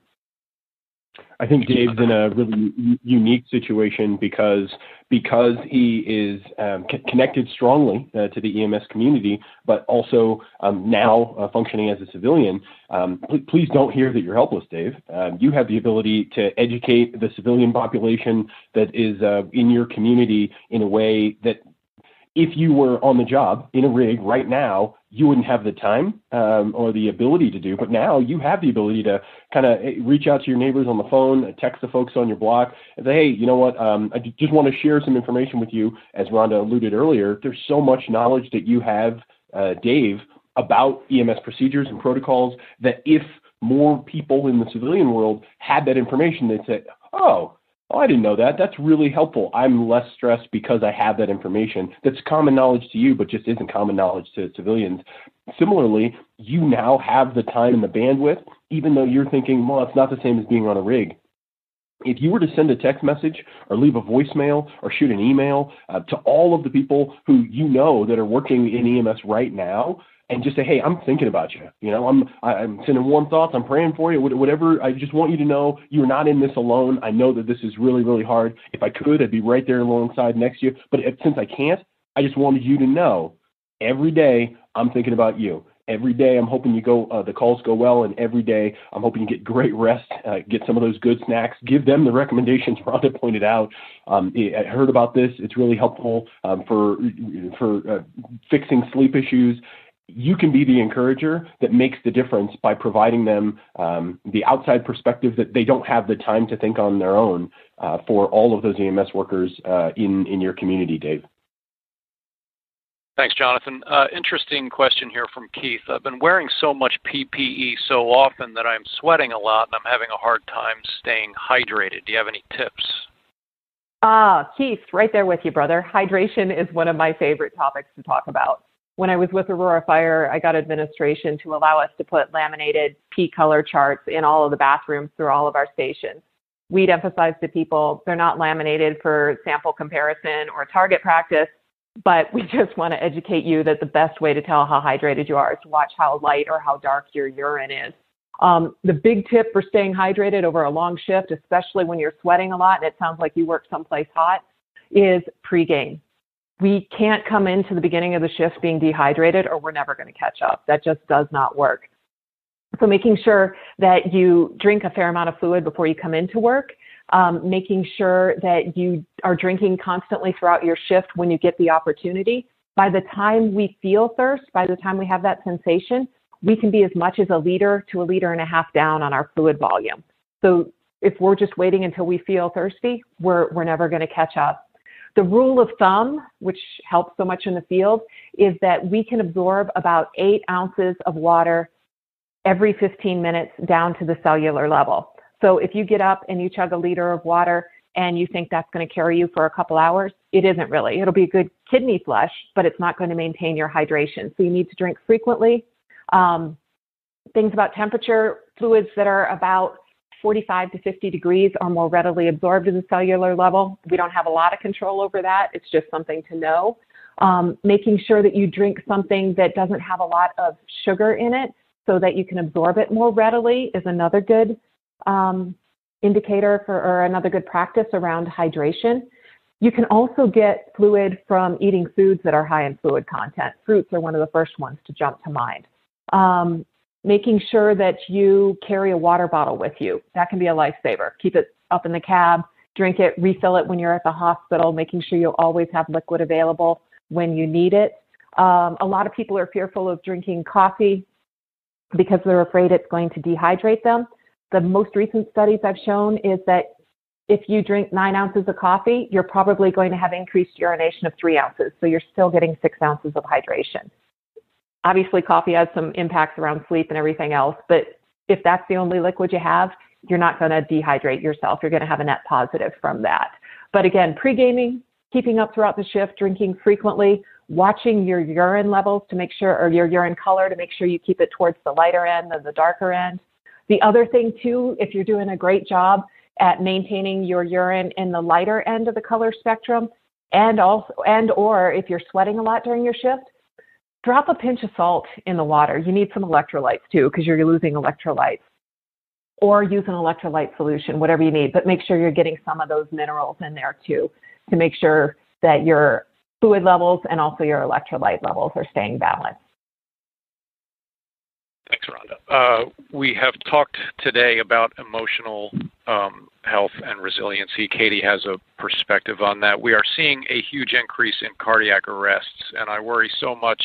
I think Dave's in a really unique situation because because he is um, c- connected strongly uh, to the EMS community, but also um, now uh, functioning as a civilian. Um, pl- please don't hear that you're helpless, Dave. Um, you have the ability to educate the civilian population that is uh, in your community in a way that if you were on the job in a rig right now, you wouldn't have the time um, or the ability to do. But now you have the ability to kind of eh, reach out to your neighbors on the phone, text the folks on your block, and say, hey, you know what? Um, I just want to share some information with you. As Rhonda alluded earlier, there's so much knowledge that you have, uh, Dave, about EMS procedures and protocols that if more people in the civilian world had that information, they'd say, oh, Oh, I didn't know that. That's really helpful. I'm less stressed because I have that information. That's common knowledge to you, but just isn't common knowledge to civilians. Similarly, you now have the time and the bandwidth, even though you're thinking, well, it's not the same as being on a rig. If you were to send a text message or leave a voicemail or shoot an email uh, to all of the people who you know that are working in EMS right now, and just say, hey, I'm thinking about you. You know, I'm I'm sending warm thoughts. I'm praying for you. Whatever. I just want you to know you're not in this alone. I know that this is really really hard. If I could, I'd be right there alongside next to you. But if, since I can't, I just wanted you to know every day I'm thinking about you. Every day I'm hoping you go uh, the calls go well, and every day I'm hoping you get great rest, uh, get some of those good snacks. Give them the recommendations (laughs) Rhonda pointed out. Um, I heard about this. It's really helpful um, for for uh, fixing sleep issues you can be the encourager that makes the difference by providing them um, the outside perspective that they don't have the time to think on their own uh, for all of those EMS workers uh, in, in your community, Dave. Thanks, Jonathan. Uh, interesting question here from Keith. I've been wearing so much PPE so often that I'm sweating a lot and I'm having a hard time staying hydrated. Do you have any tips? Ah, Keith, right there with you, brother. Hydration is one of my favorite topics to talk about when I was with Aurora Fire, I got administration to allow us to put laminated P color charts in all of the bathrooms through all of our stations. We'd emphasize to people they're not laminated for sample comparison or target practice, but we (laughs) just want to educate you that the best way to tell how hydrated you are is to watch how light or how dark your urine is. Um, the big tip for staying hydrated over a long shift, especially when you're sweating a lot and it sounds like you work someplace hot, is pregame we can't come into the beginning of the shift being dehydrated or we're never going to catch up. That just does not work. So making sure that you drink a fair amount of fluid before you come into work, um, making sure that you are drinking constantly throughout your shift when you get the opportunity. By the time we feel thirst, by the time we have that sensation, we can be as much as a liter to a liter and a half down on our fluid volume. So if we're just waiting until we feel thirsty, we're, we're never going to catch up. The rule of thumb, which helps so much in the field, is that we can absorb about eight ounces of water every 15 minutes down to the cellular level. So if you get up and you chug a liter of water and you think that's going to carry you for a couple hours, it isn't really. It'll be a good kidney flush, but it's not going to maintain your hydration. So you need to drink frequently. Um, things about temperature, fluids that are about 45 to 50 degrees are more readily absorbed at the cellular level. We don't have a lot of control over that. It's just something to know. Um, making sure that you drink something that doesn't have a lot of sugar in it so that you can absorb it more readily is another good um, indicator for, or another good practice around hydration. You can also get fluid from eating foods that are high in fluid content. Fruits are one of the first ones to jump to mind. Um, making sure that you carry a water bottle with you. That can be a lifesaver. Keep it up in the cab, drink it, refill it when you're at the hospital, making sure you always have liquid available when you need it. Um, a lot of people are fearful of drinking coffee because they're afraid it's going to dehydrate them. The most recent studies I've shown is that if you drink nine ounces of coffee, you're probably going to have increased urination of three ounces. So you're still getting six ounces of hydration. Obviously, coffee has some impacts around sleep and everything else, but if that's the only liquid you have, you're not going to dehydrate yourself. You're going to have a net positive from that. But again, pre-gaming, keeping up throughout the shift, drinking frequently, watching your urine levels to make sure, or your urine color to make sure you keep it towards the lighter end than the darker end. The other thing too, if you're doing a great job at maintaining your urine in the lighter end of the color spectrum, and also, and or if you're sweating a lot during your shift, drop a pinch of salt in the water. You need some electrolytes too, because you're losing electrolytes. Or use an electrolyte solution, whatever you need, but make sure you're getting some of those minerals in there too to make sure that your fluid levels and also your electrolyte levels are staying balanced. Thanks, Rhonda. Uh, we have talked today about emotional um, health and resiliency. Katie has a perspective on that. We are seeing a huge increase in cardiac arrests, and I worry so much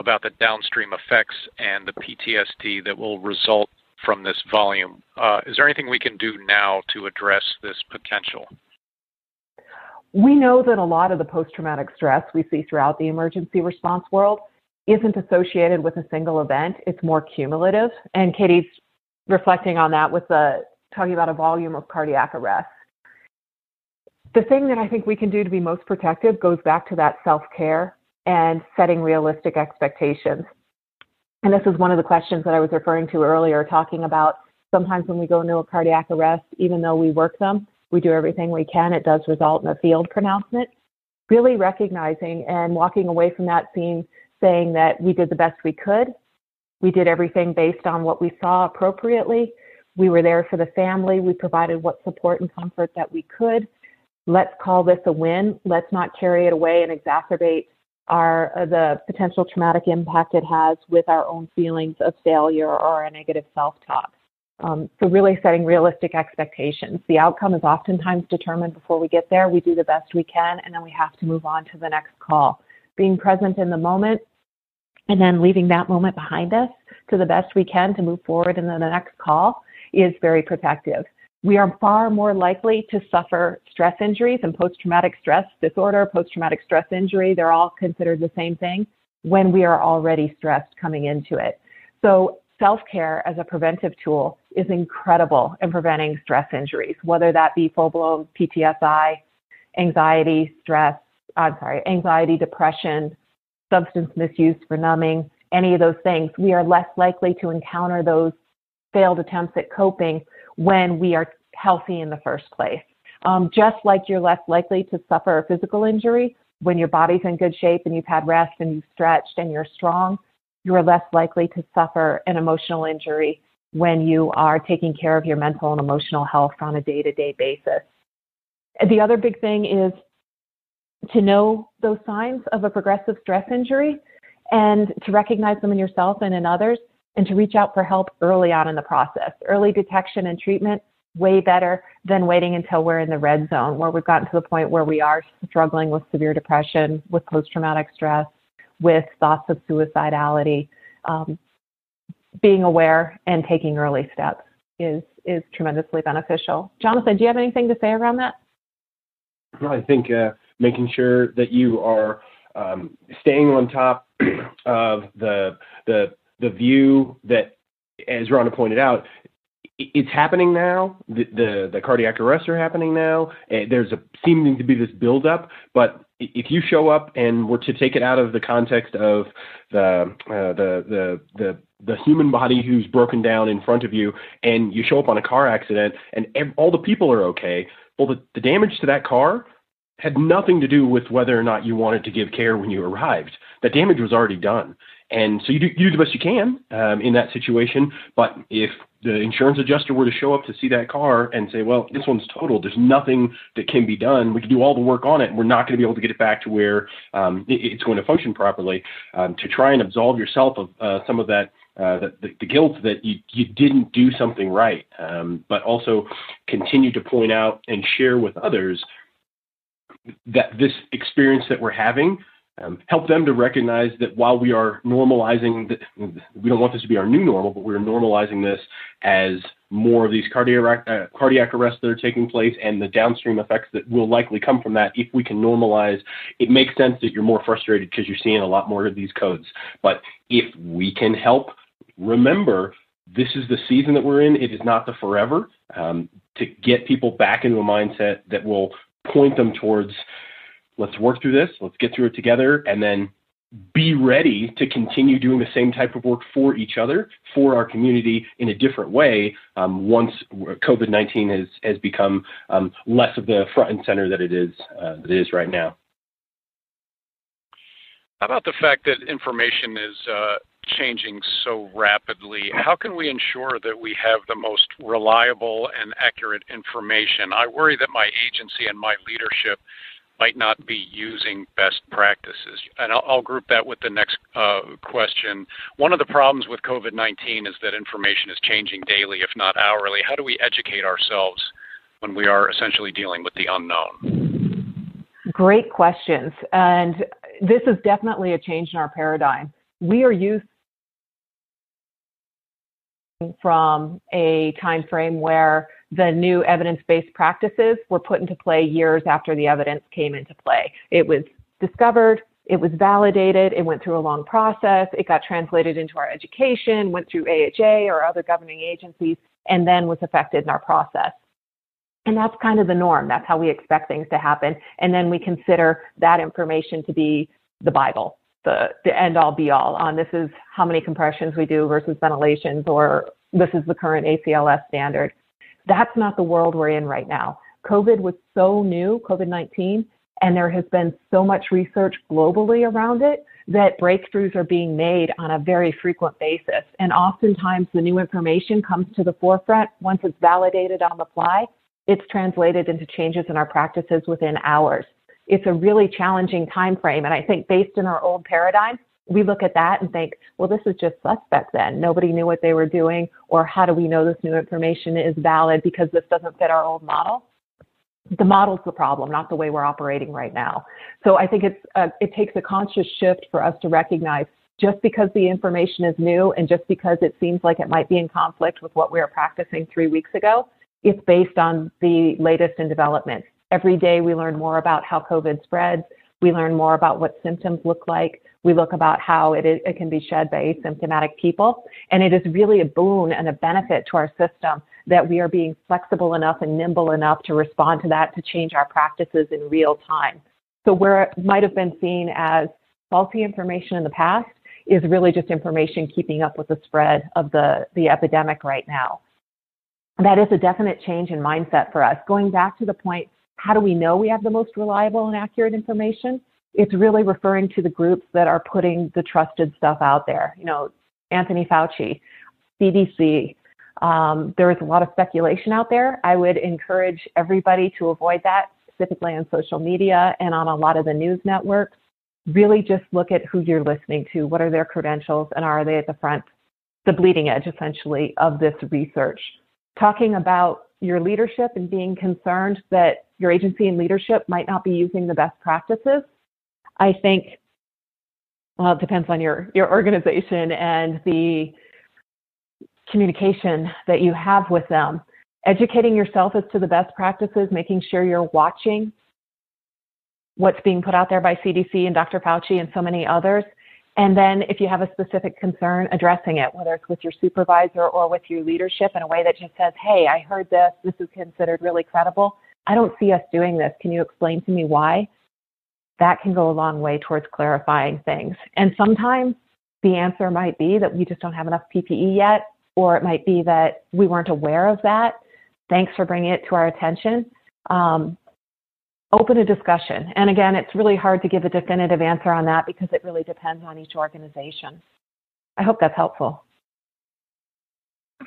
about the downstream effects and the PTSD that will result from this volume. Uh, is there anything we can do now to address this potential? We know that a lot of the post traumatic stress we see throughout the emergency response world isn't associated with a single event, it's more cumulative. And Katie's reflecting on that with the talking about a volume of cardiac arrests. the thing that I think we can do to be most protective goes back to that self care and setting realistic expectations. And this is one of the questions that I was referring to earlier, talking about sometimes when we go into a cardiac arrest, even though we work them, we do everything we can, it does result in a field pronouncement. Really recognizing and walking away from that scene saying that we did the best we could. We did everything based on what we saw appropriately. We were there for the family. We provided what support and comfort that we could. Let's call this a win. Let's not carry it away and exacerbate our uh, the potential traumatic impact it has with our own feelings of failure or a negative self-talk. Um, so really setting realistic expectations. The outcome is oftentimes determined before we get there. We do the best we can, and then we have to move on to the next call. Being present in the moment, and then leaving that moment behind us to the best we can to move forward in the next call is very protective. We are far more likely to suffer stress injuries and post traumatic stress disorder, post traumatic stress injury. They're all considered the same thing when we are already stressed coming into it. So, self care as a preventive tool is incredible in preventing stress injuries, whether that be full blown PTSI, anxiety, stress, I'm sorry, anxiety, depression, substance misuse for numbing, any of those things. We are less likely to encounter those failed attempts at coping when we are healthy in the first place. Um, just like you're less likely to suffer a physical injury when your body's in good shape and you've had rest and you've stretched and you're strong, you're less likely to suffer an emotional injury when you are taking care of your mental and emotional health on a day to day basis. The other big thing is to know those signs of a progressive stress injury and to recognize them in yourself and in others and to reach out for help early on in the process. Early detection and treatment, way better than waiting until we're in the red zone where we've gotten to the point where we are struggling with severe depression, with post traumatic stress, with thoughts of suicidality. Um, being aware and taking early steps is is tremendously beneficial. Jonathan, do you have anything to say around that? I think uh, making sure that you are um, staying on top (clears throat) of the the the view that, as Rhonda pointed out, it's happening now. The, the, the cardiac arrests are happening now. There's a seeming to be this buildup, but if you show up and were to take it out of the context of the uh, the the the the human body who's broken down in front of you, and you show up on a car accident, and ev- all the people are okay, well, the, the damage to that car had nothing to do with whether or not you wanted to give care when you arrived. That damage was already done. And so you do, you do the best you can um, in that situation. But if the insurance adjuster were to show up to see that car and say, well, this one's total, there's nothing that can be done. We can do all the work on it, and we're not going to be able to get it back to where um, it, it's going to function properly. Um, to try and absolve yourself of uh, some of that uh, the, the, guilt that you, you didn't do something right, um, but also continue to point out and share with others that this experience that we're having um, help them to recognize that while we are normalizing, the, we don't want this to be our new normal, but we're normalizing this as more of these cardiac, uh, cardiac arrests that are taking place and the downstream effects that will likely come from that. If we can normalize, it makes sense that you're more frustrated because you're seeing a lot more of these codes. But if we can help, remember this is the season that we're in. It is not the forever. Um, to get people back into a mindset that will point them towards let's work through this, let's get through it together, and then be ready to continue doing the same type of work for each other, for our community in a different way um, once COVID 19 has, has become um, less of the front and center that it is, uh, that it is right now. How about the fact that information is uh, changing so rapidly? How can we ensure that we have the most reliable and accurate information? I worry that my agency and my leadership might not be using best practices. And I'll, I'll group that with the next uh, question. One of the problems with COVID 19 is that information is changing daily, if not hourly. How do we educate ourselves when we are essentially dealing with the unknown? Great questions. And this is definitely a change in our paradigm. We are used from a time frame where the new evidence-based practices were put into play years after the evidence came into play. It was discovered, it was validated, it went through a long process, it got translated into our education, went through AHA or other governing agencies, and then was affected in our process. And that's kind of the norm. That's how we expect things to happen. And then we consider that information to be the Bible, the, the end all be all on this is how many compressions we do versus ventilations, or this is the current ACLS standard. That's not the world we're in right now. COVID was so new, COVID 19, and there has been so much research globally around it that breakthroughs are being made on a very frequent basis. And oftentimes the new information comes to the forefront once it's validated on the fly. It's translated into changes in our practices within hours. It's a really challenging time frame. And I think based in our old paradigm, we look at that and think, well, this is just suspect then. Nobody knew what they were doing, or how do we know this new information is valid because this doesn't fit our old model? the model's the problem, not the way we're operating right now. So I think it's uh, it takes a conscious shift for us to recognize just because the information is new and just because it seems like it might be in conflict with what we were practicing three weeks ago, it's based on the latest in developments. Every day we learn more about how COVID spreads. We learn more about what symptoms look like. We look about how it, it can be shed by asymptomatic people. And it is really a boon and a benefit to our system that we are being flexible enough and nimble enough to respond to that to change our practices in real time. So where it might have been seen as faulty information in the past is really just information keeping up with the spread of the, the epidemic right now. That is a definite change in mindset for us. Going back to the point, how do we know we have the most reliable and accurate information? It's really referring to the groups that are putting the trusted stuff out there. You know, Anthony Fauci, CDC, um, there is a lot of speculation out there. I would encourage everybody to avoid that, specifically on social media and on a lot of the news networks. Really just look at who you're listening to. What are their credentials and are they at the front, the bleeding edge essentially of this research? Talking about your leadership and being concerned that your agency and leadership might not be using the best practices. I think, well, it depends on your, your organization and the communication that you have with them. Educating yourself as to the best practices, making sure you're watching what's being put out there by CDC and Dr. Fauci and so many others. And then if you have a specific concern, addressing it, whether it's with your supervisor or with your leadership in a way that just says, hey, I heard this, this is considered really credible. I don't see us doing this. Can you explain to me why? That can go a long way towards clarifying things. And sometimes the answer might be that we just don't have enough PPE yet or it might be that we weren't aware of that. Thanks for bringing it to our attention. Um, open a discussion. And again, it's really hard to give a definitive answer on that because it really depends on each organization. I hope that's helpful.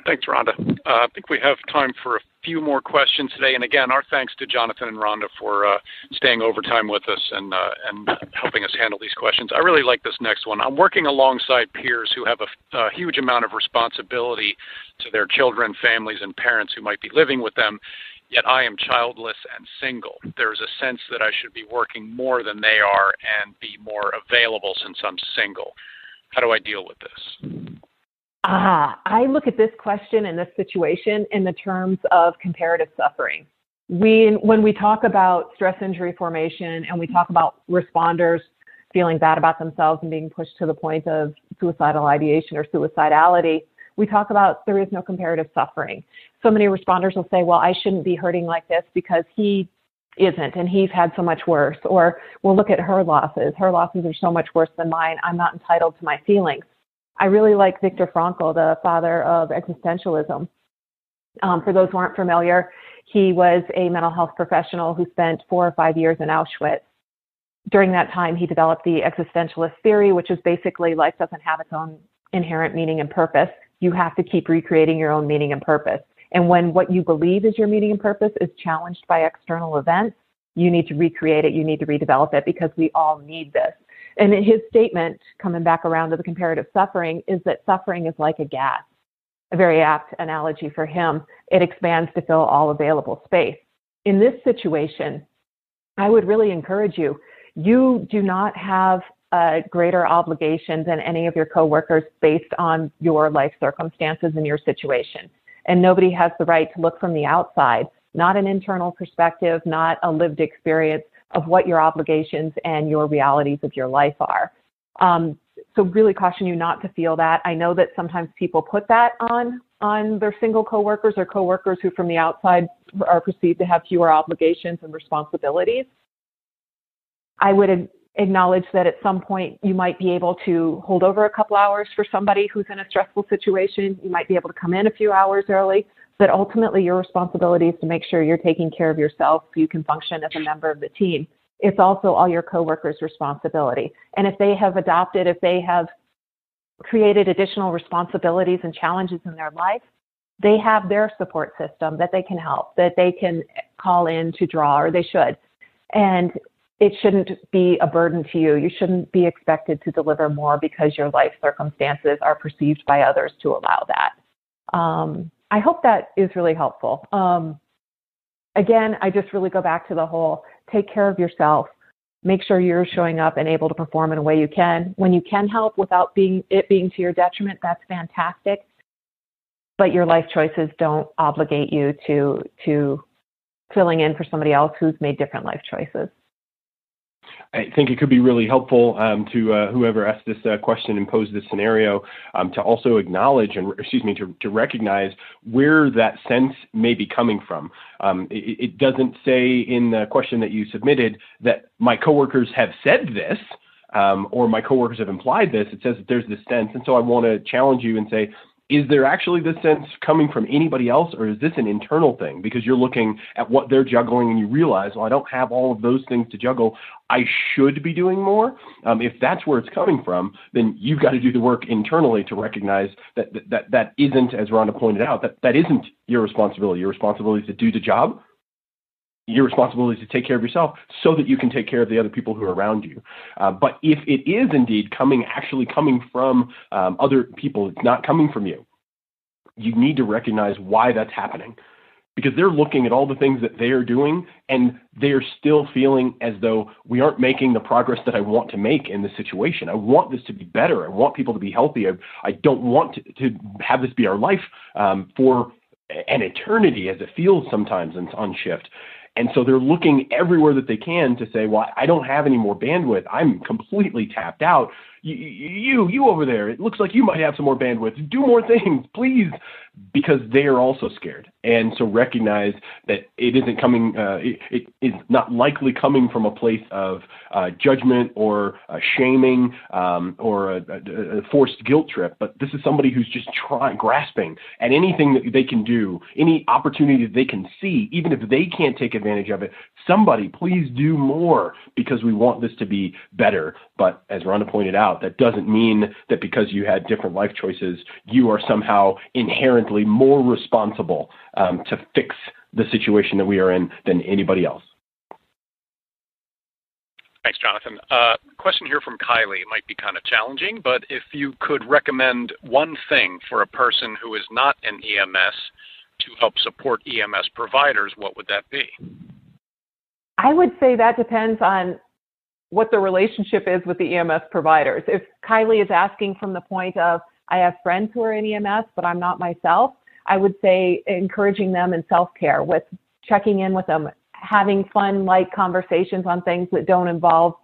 Thanks, Rhonda. Uh, I think we have time for a few more questions today. And again, our thanks to Jonathan and Rhonda for uh, staying overtime with us and uh, and helping us handle these questions. I really like this next one. I'm working alongside peers who have a, a huge amount of responsibility to their children, families, and parents who might be living with them. Yet I am childless and single. There's a sense that I should be working more than they are and be more available since I'm single. How do I deal with this? Ah, I look at this question and this situation in the terms of comparative suffering. We, when we talk about stress injury formation and we talk about responders feeling bad about themselves and being pushed to the point of suicidal ideation or suicidality, we talk about there is no comparative suffering. So many responders will say, well, I shouldn't be hurting like this because he isn't and he's had so much worse. Or we'll look at her losses. Her losses are so much worse than mine. I'm not entitled to my feelings. I really like Viktor Frankl, the father of existentialism. Um, for those who aren't familiar, he was a mental health professional who spent four or five years in Auschwitz. During that time, he developed the existentialist theory, which is basically life doesn't have its own inherent meaning and purpose. You have to keep recreating your own meaning and purpose. And when what you believe is your meaning and purpose is challenged by external events, you need to recreate it, you need to redevelop it because we all need this. And his statement, coming back around to the comparative suffering, is that suffering is like a gas. A very apt analogy for him. It expands to fill all available space. In this situation, I would really encourage you. You do not have a greater obligation than any of your coworkers based on your life circumstances and your situation. And nobody has the right to look from the outside, not an internal perspective, not a lived experience, of what your obligations and your realities of your life are. Um, so really caution you not to feel that. I know that sometimes people put that on on their single coworkers or coworkers who from the outside are perceived to have fewer obligations and responsibilities. I would acknowledge that at some point you might be able to hold over a couple hours for somebody who's in a stressful situation. You might be able to come in a few hours early, but ultimately your responsibility is to make sure you're taking care of yourself so you can function as a member of the team. It's also all your coworkers' responsibility. And if they have adopted, if they have created additional responsibilities and challenges in their life, they have their support system that they can help, that they can call in to draw, or they should. And it shouldn't be a burden to you. You shouldn't be expected to deliver more because your life circumstances are perceived by others to allow that. Um, I hope that is really helpful. Um, again, I just really go back to the whole take care of yourself. Make sure you're showing up and able to perform in a way you can. When you can help without being it being to your detriment, that's fantastic. But your life choices don't obligate you to to filling in for somebody else who's made different life choices. I think it could be really helpful um, to uh, whoever asked this uh, question and posed this scenario um, to also acknowledge and, excuse me, to, to recognize where that sense may be coming from. Um, it, it, doesn't say in the question that you submitted that my coworkers have said this. Um, or my coworkers have implied this. It says that there's this sense, and so I want to challenge you and say, is there actually this sense coming from anybody else or is this an internal thing? Because you're looking at what they're juggling and you realize well i don't have all of those things to juggle. I should be doing more. Um, if that's where it's coming from then you've got to do the work internally to recognize that that that, that isn't as rhonda pointed out that that isn't your responsibility. Your responsibility is to do the job your responsibility is to take care of yourself so that you can take care of the other people who are around you. Uh, but if it is indeed coming, actually coming from um, other people, it's not coming from you, you need to recognize why that's happening. Because they're looking at all the things that they are doing and they're still feeling as though we aren't making the progress that I want to make in this situation. I want this to be better. I want people to be healthy. I, I don't want to, to have this be our life um, for an eternity as it feels sometimes on shift. And so they're looking everywhere that they can to say, well, I don't have any more bandwidth. I'm completely tapped out. You, you, you over there, it looks like you might have some more bandwidth. Do more things, please because they are also scared. And so recognize that it isn't coming, uh, it, it is not likely coming from a place of uh, judgment or uh, shaming um, or a, a, forced guilt trip, but this is somebody who's just trying, grasping at anything that they can do, any opportunity that they can see, even if they can't take advantage of it. Somebody, please do more because we want this to be better. But as Rhonda pointed out, that doesn't mean that because you had different life choices, you are somehow inherently more responsible um, to fix the situation that we are in than anybody else. Thanks, Jonathan. Uh, question here from Kylie it might be kind of challenging, but if you could recommend one thing for a person who is not an EMS to help support EMS providers, what would that be? I would say that depends on what the relationship is with the EMS providers. If Kylie is asking from the point of, I have friends who are in EMS, but I'm not myself. I would say encouraging them in self care with checking in with them, having fun, light conversations on things that don't involve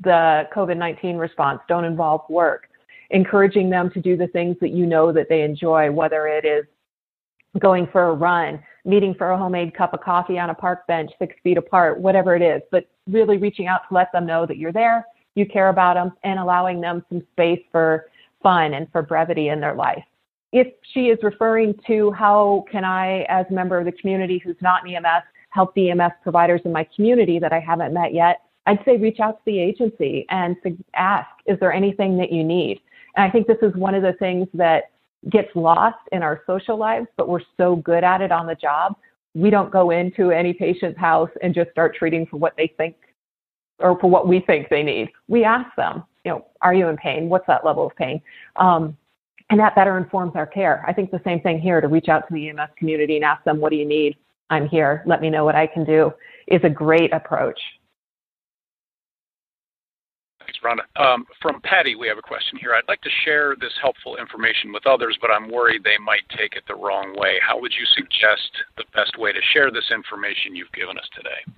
the COVID 19 response, don't involve work, encouraging them to do the things that you know that they enjoy, whether it is going for a run, meeting for a homemade cup of coffee on a park bench six feet apart, whatever it is, but really reaching out to let them know that you're there, you care about them, and allowing them some space for fun and for brevity in their life. If she is referring to how can I, as a member of the community who's not in EMS, help the EMS providers in my community that I haven't met yet, I'd say reach out to the agency and ask, is there anything that you need? And I think this is one of the things that gets lost in our social lives, but we're so good at it on the job. We don't go into any patient's house and just start treating for what they think or for what we think they need. We ask them, you know, are you in pain? What's that level of pain? Um, and that better informs our care. I think the same thing here to reach out to the EMS community and ask them, what do you need? I'm here. Let me know what I can do is a great approach. Thanks, Rhonda. Um, from Patty, we have a question here. I'd like to share this helpful information with others, but I'm worried they might take it the wrong way. How would you suggest the best way to share this information you've given us today?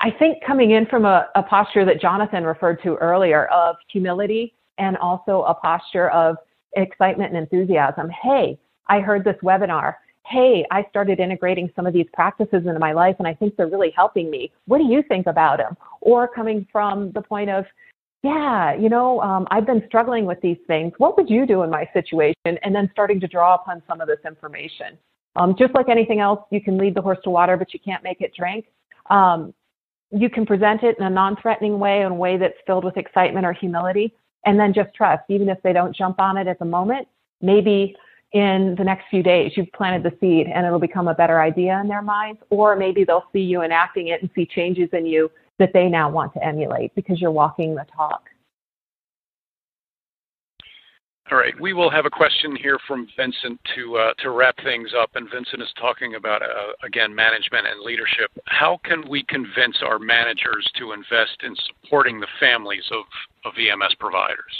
I think coming in from a, a posture that Jonathan referred to earlier of humility and also a posture of excitement and enthusiasm. Hey, I heard this webinar. Hey, I started integrating some of these practices into my life and I think they're really helping me. What do you think about them? Or coming from the point of, yeah, you know, um, I've been struggling with these things. What would you do in my situation? And then starting to draw upon some of this information. Um, just like anything else, you can lead the horse to water, but you can't make it drink. Um, you can present it in a non-threatening way, in a way that's filled with excitement or humility, and then just trust. Even if they don't jump on it at the moment, maybe in the next few days you've planted the seed and it'll become a better idea in their minds, or maybe they'll see you enacting it and see changes in you that they now want to emulate because you're walking the talk. All right, we will have a question here from Vincent to uh, to wrap things up, and Vincent is talking about uh, again management and leadership. How can we convince our managers to invest in supporting the families of of EMS providers?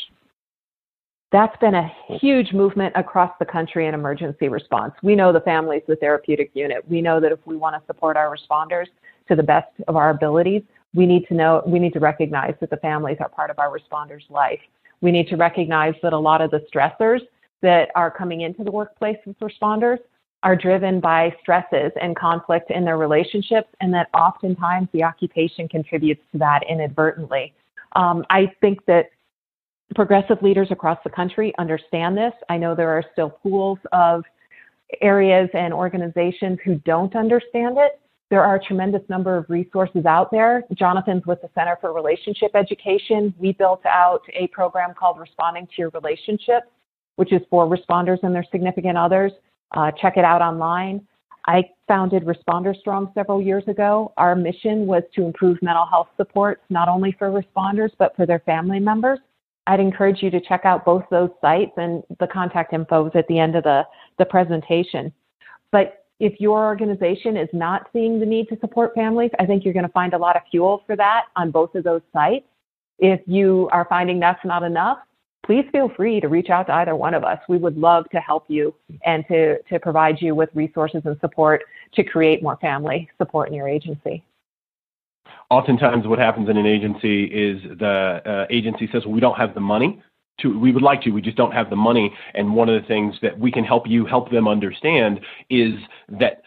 That's been a huge movement across the country in emergency response. We know the families the therapeutic unit. We know that if we want to support our responders to the best of our abilities, we need to know we need to recognize that the families are part of our responders' life we need to recognize that a lot of the stressors that are coming into the workplace with responders are driven by stresses and conflict in their relationships, and that oftentimes the occupation contributes to that inadvertently. Um, I think that progressive leaders across the country understand this. I know there are still pools of areas and organizations who don't understand it. There are a tremendous number of resources out there. Jonathan's with the Center for Relationship Education. We built out a program called Responding to Your Relationship, which is for responders and their significant others. Uh, check it out online. I founded Responder Strong several years ago. Our mission was to improve mental health supports, not only for responders, but for their family members. I'd encourage you to check out both those sites and the contact info is at the end of the, the presentation. But if your organization is not seeing the need to support families, I think you're going to find a lot of fuel for that on both of those sites. If you are finding that's not enough, please feel free to reach out to either one of us. We would love to help you and to, to provide you with resources and support to create more family support in your agency. Oftentimes, what happens in an agency is the uh, agency says, well, we don't have the money to we would like to we just don't have the money and one of the things that we can help you help them understand is that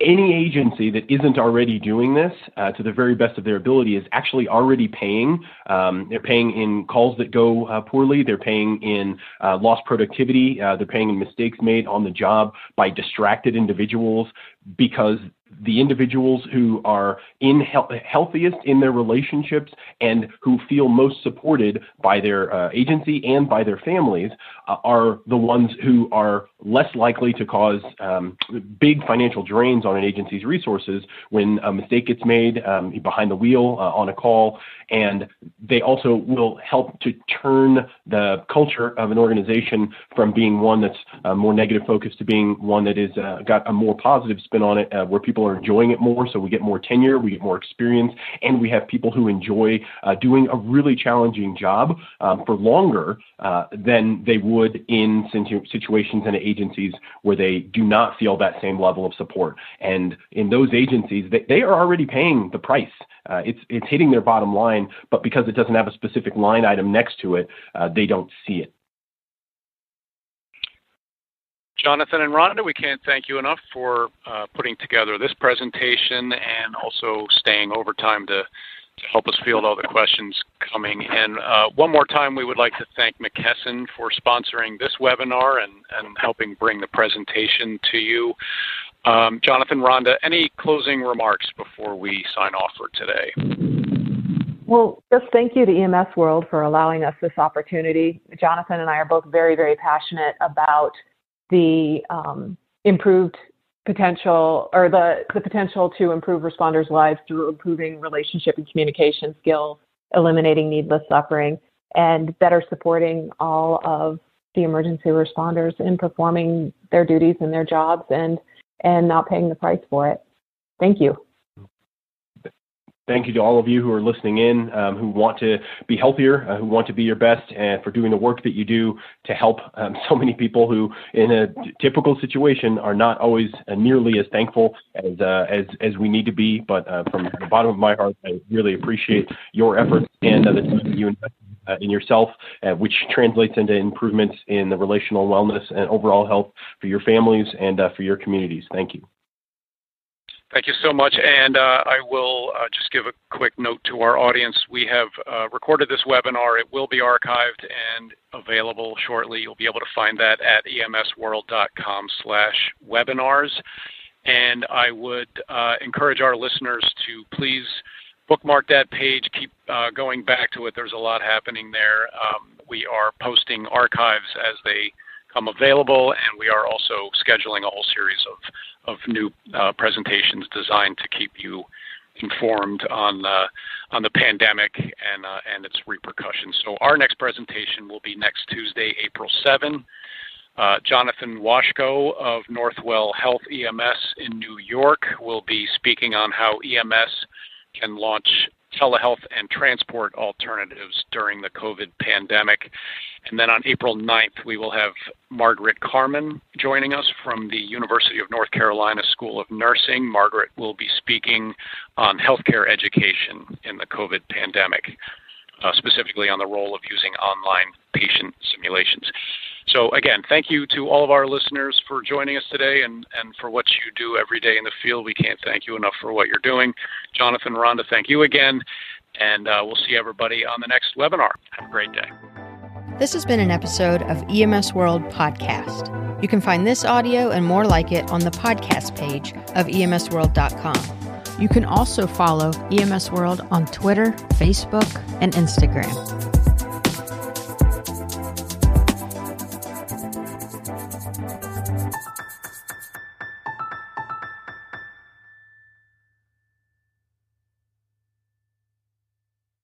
any agency that isn't already doing this uh, to the very best of their ability is actually already paying. Um, they're paying in calls that go uh, poorly. They're paying in uh, lost productivity. Uh, they're paying in mistakes made on the job by distracted individuals because the individuals who are in he- healthiest in their relationships and who feel most supported by their uh, agency and by their families uh, are the ones who are less likely to cause um, big financial drains on an agency's resources when a mistake gets made um, behind the wheel uh, on a call. And they also will help to turn the culture of an organization from being one that's uh, more negative focused to being one that is uh, got a more positive spin on it, uh, where people are enjoying it more. So we get more tenure, we get more experience, and we have people who enjoy uh, doing a really challenging job um, for longer uh, than they would in situations and agencies where they do not feel that same level of support. And in those agencies, they, they are already paying the price. Uh, it's it's hitting their bottom line, but because it doesn't have a specific line item next to it, uh, they don't see it. Jonathan and Rhonda, we can't thank you enough for uh, putting together this presentation and also staying overtime to, to help us field all the questions coming in. Uh, one more time, we would like to thank McKesson for sponsoring this webinar and, and helping bring the presentation to you. Um, Jonathan, Rhonda, any closing remarks before we sign off for today? Well, just thank you to EMS World for allowing us this opportunity. Jonathan and I are both very, very passionate about the um, improved potential or the, the potential to improve responders' lives through improving relationship and communication skills, eliminating needless suffering, and better supporting all of the emergency responders in performing their duties and their jobs and and not paying the price for it. Thank you. Thank you to all of you who are listening in, um, who want to be healthier, uh, who want to be your best, and for doing the work that you do to help um, (laughs) so many people who, in a typical situation, are not always uh, nearly as thankful as uh, as as we need to be. But uh, from the bottom of my heart, I really appreciate your efforts and the time that you invest uh, in yourself, uh, which translates into improvements in the relational wellness and overall health for your families and for your communities. Thank you. Thank you so much. And uh, I will uh, just give a quick note to our audience. We have uh, recorded this webinar. It will be archived and available shortly. You'll be able to find that at emsworld.com slash webinars. And I would uh, encourage our listeners to please bookmark that page, keep uh, going back to it. There's a lot happening there. Um, we are posting archives as they come available, and we are also scheduling a whole series of of new uh, presentations designed to keep you informed on on the pandemic and uh, and its repercussions. So our next presentation will be next Tuesday, April 7. Uh, Jonathan Washko of Northwell Health EMS in New York will be speaking on how EMS can launch telehealth and transport alternatives during the COVID pandemic. And then on April 9th, we will have Margaret Carmen joining us from the University of North Carolina School of Nursing. Margaret will be speaking on healthcare education in the COVID pandemic, uh, specifically on the role of using online patient simulations. So, again, thank you to all of our listeners for joining us today and, and for what you do every day in the field. We can't thank you enough for what you're doing. Jonathan, Rhonda, thank you again. And uh, we'll see everybody on the next webinar. Have a great day. This has been an episode of EMS World Podcast. You can find this audio and more like it on the podcast page of emsworld.com. You can also follow EMS World on Twitter, Facebook, and Instagram.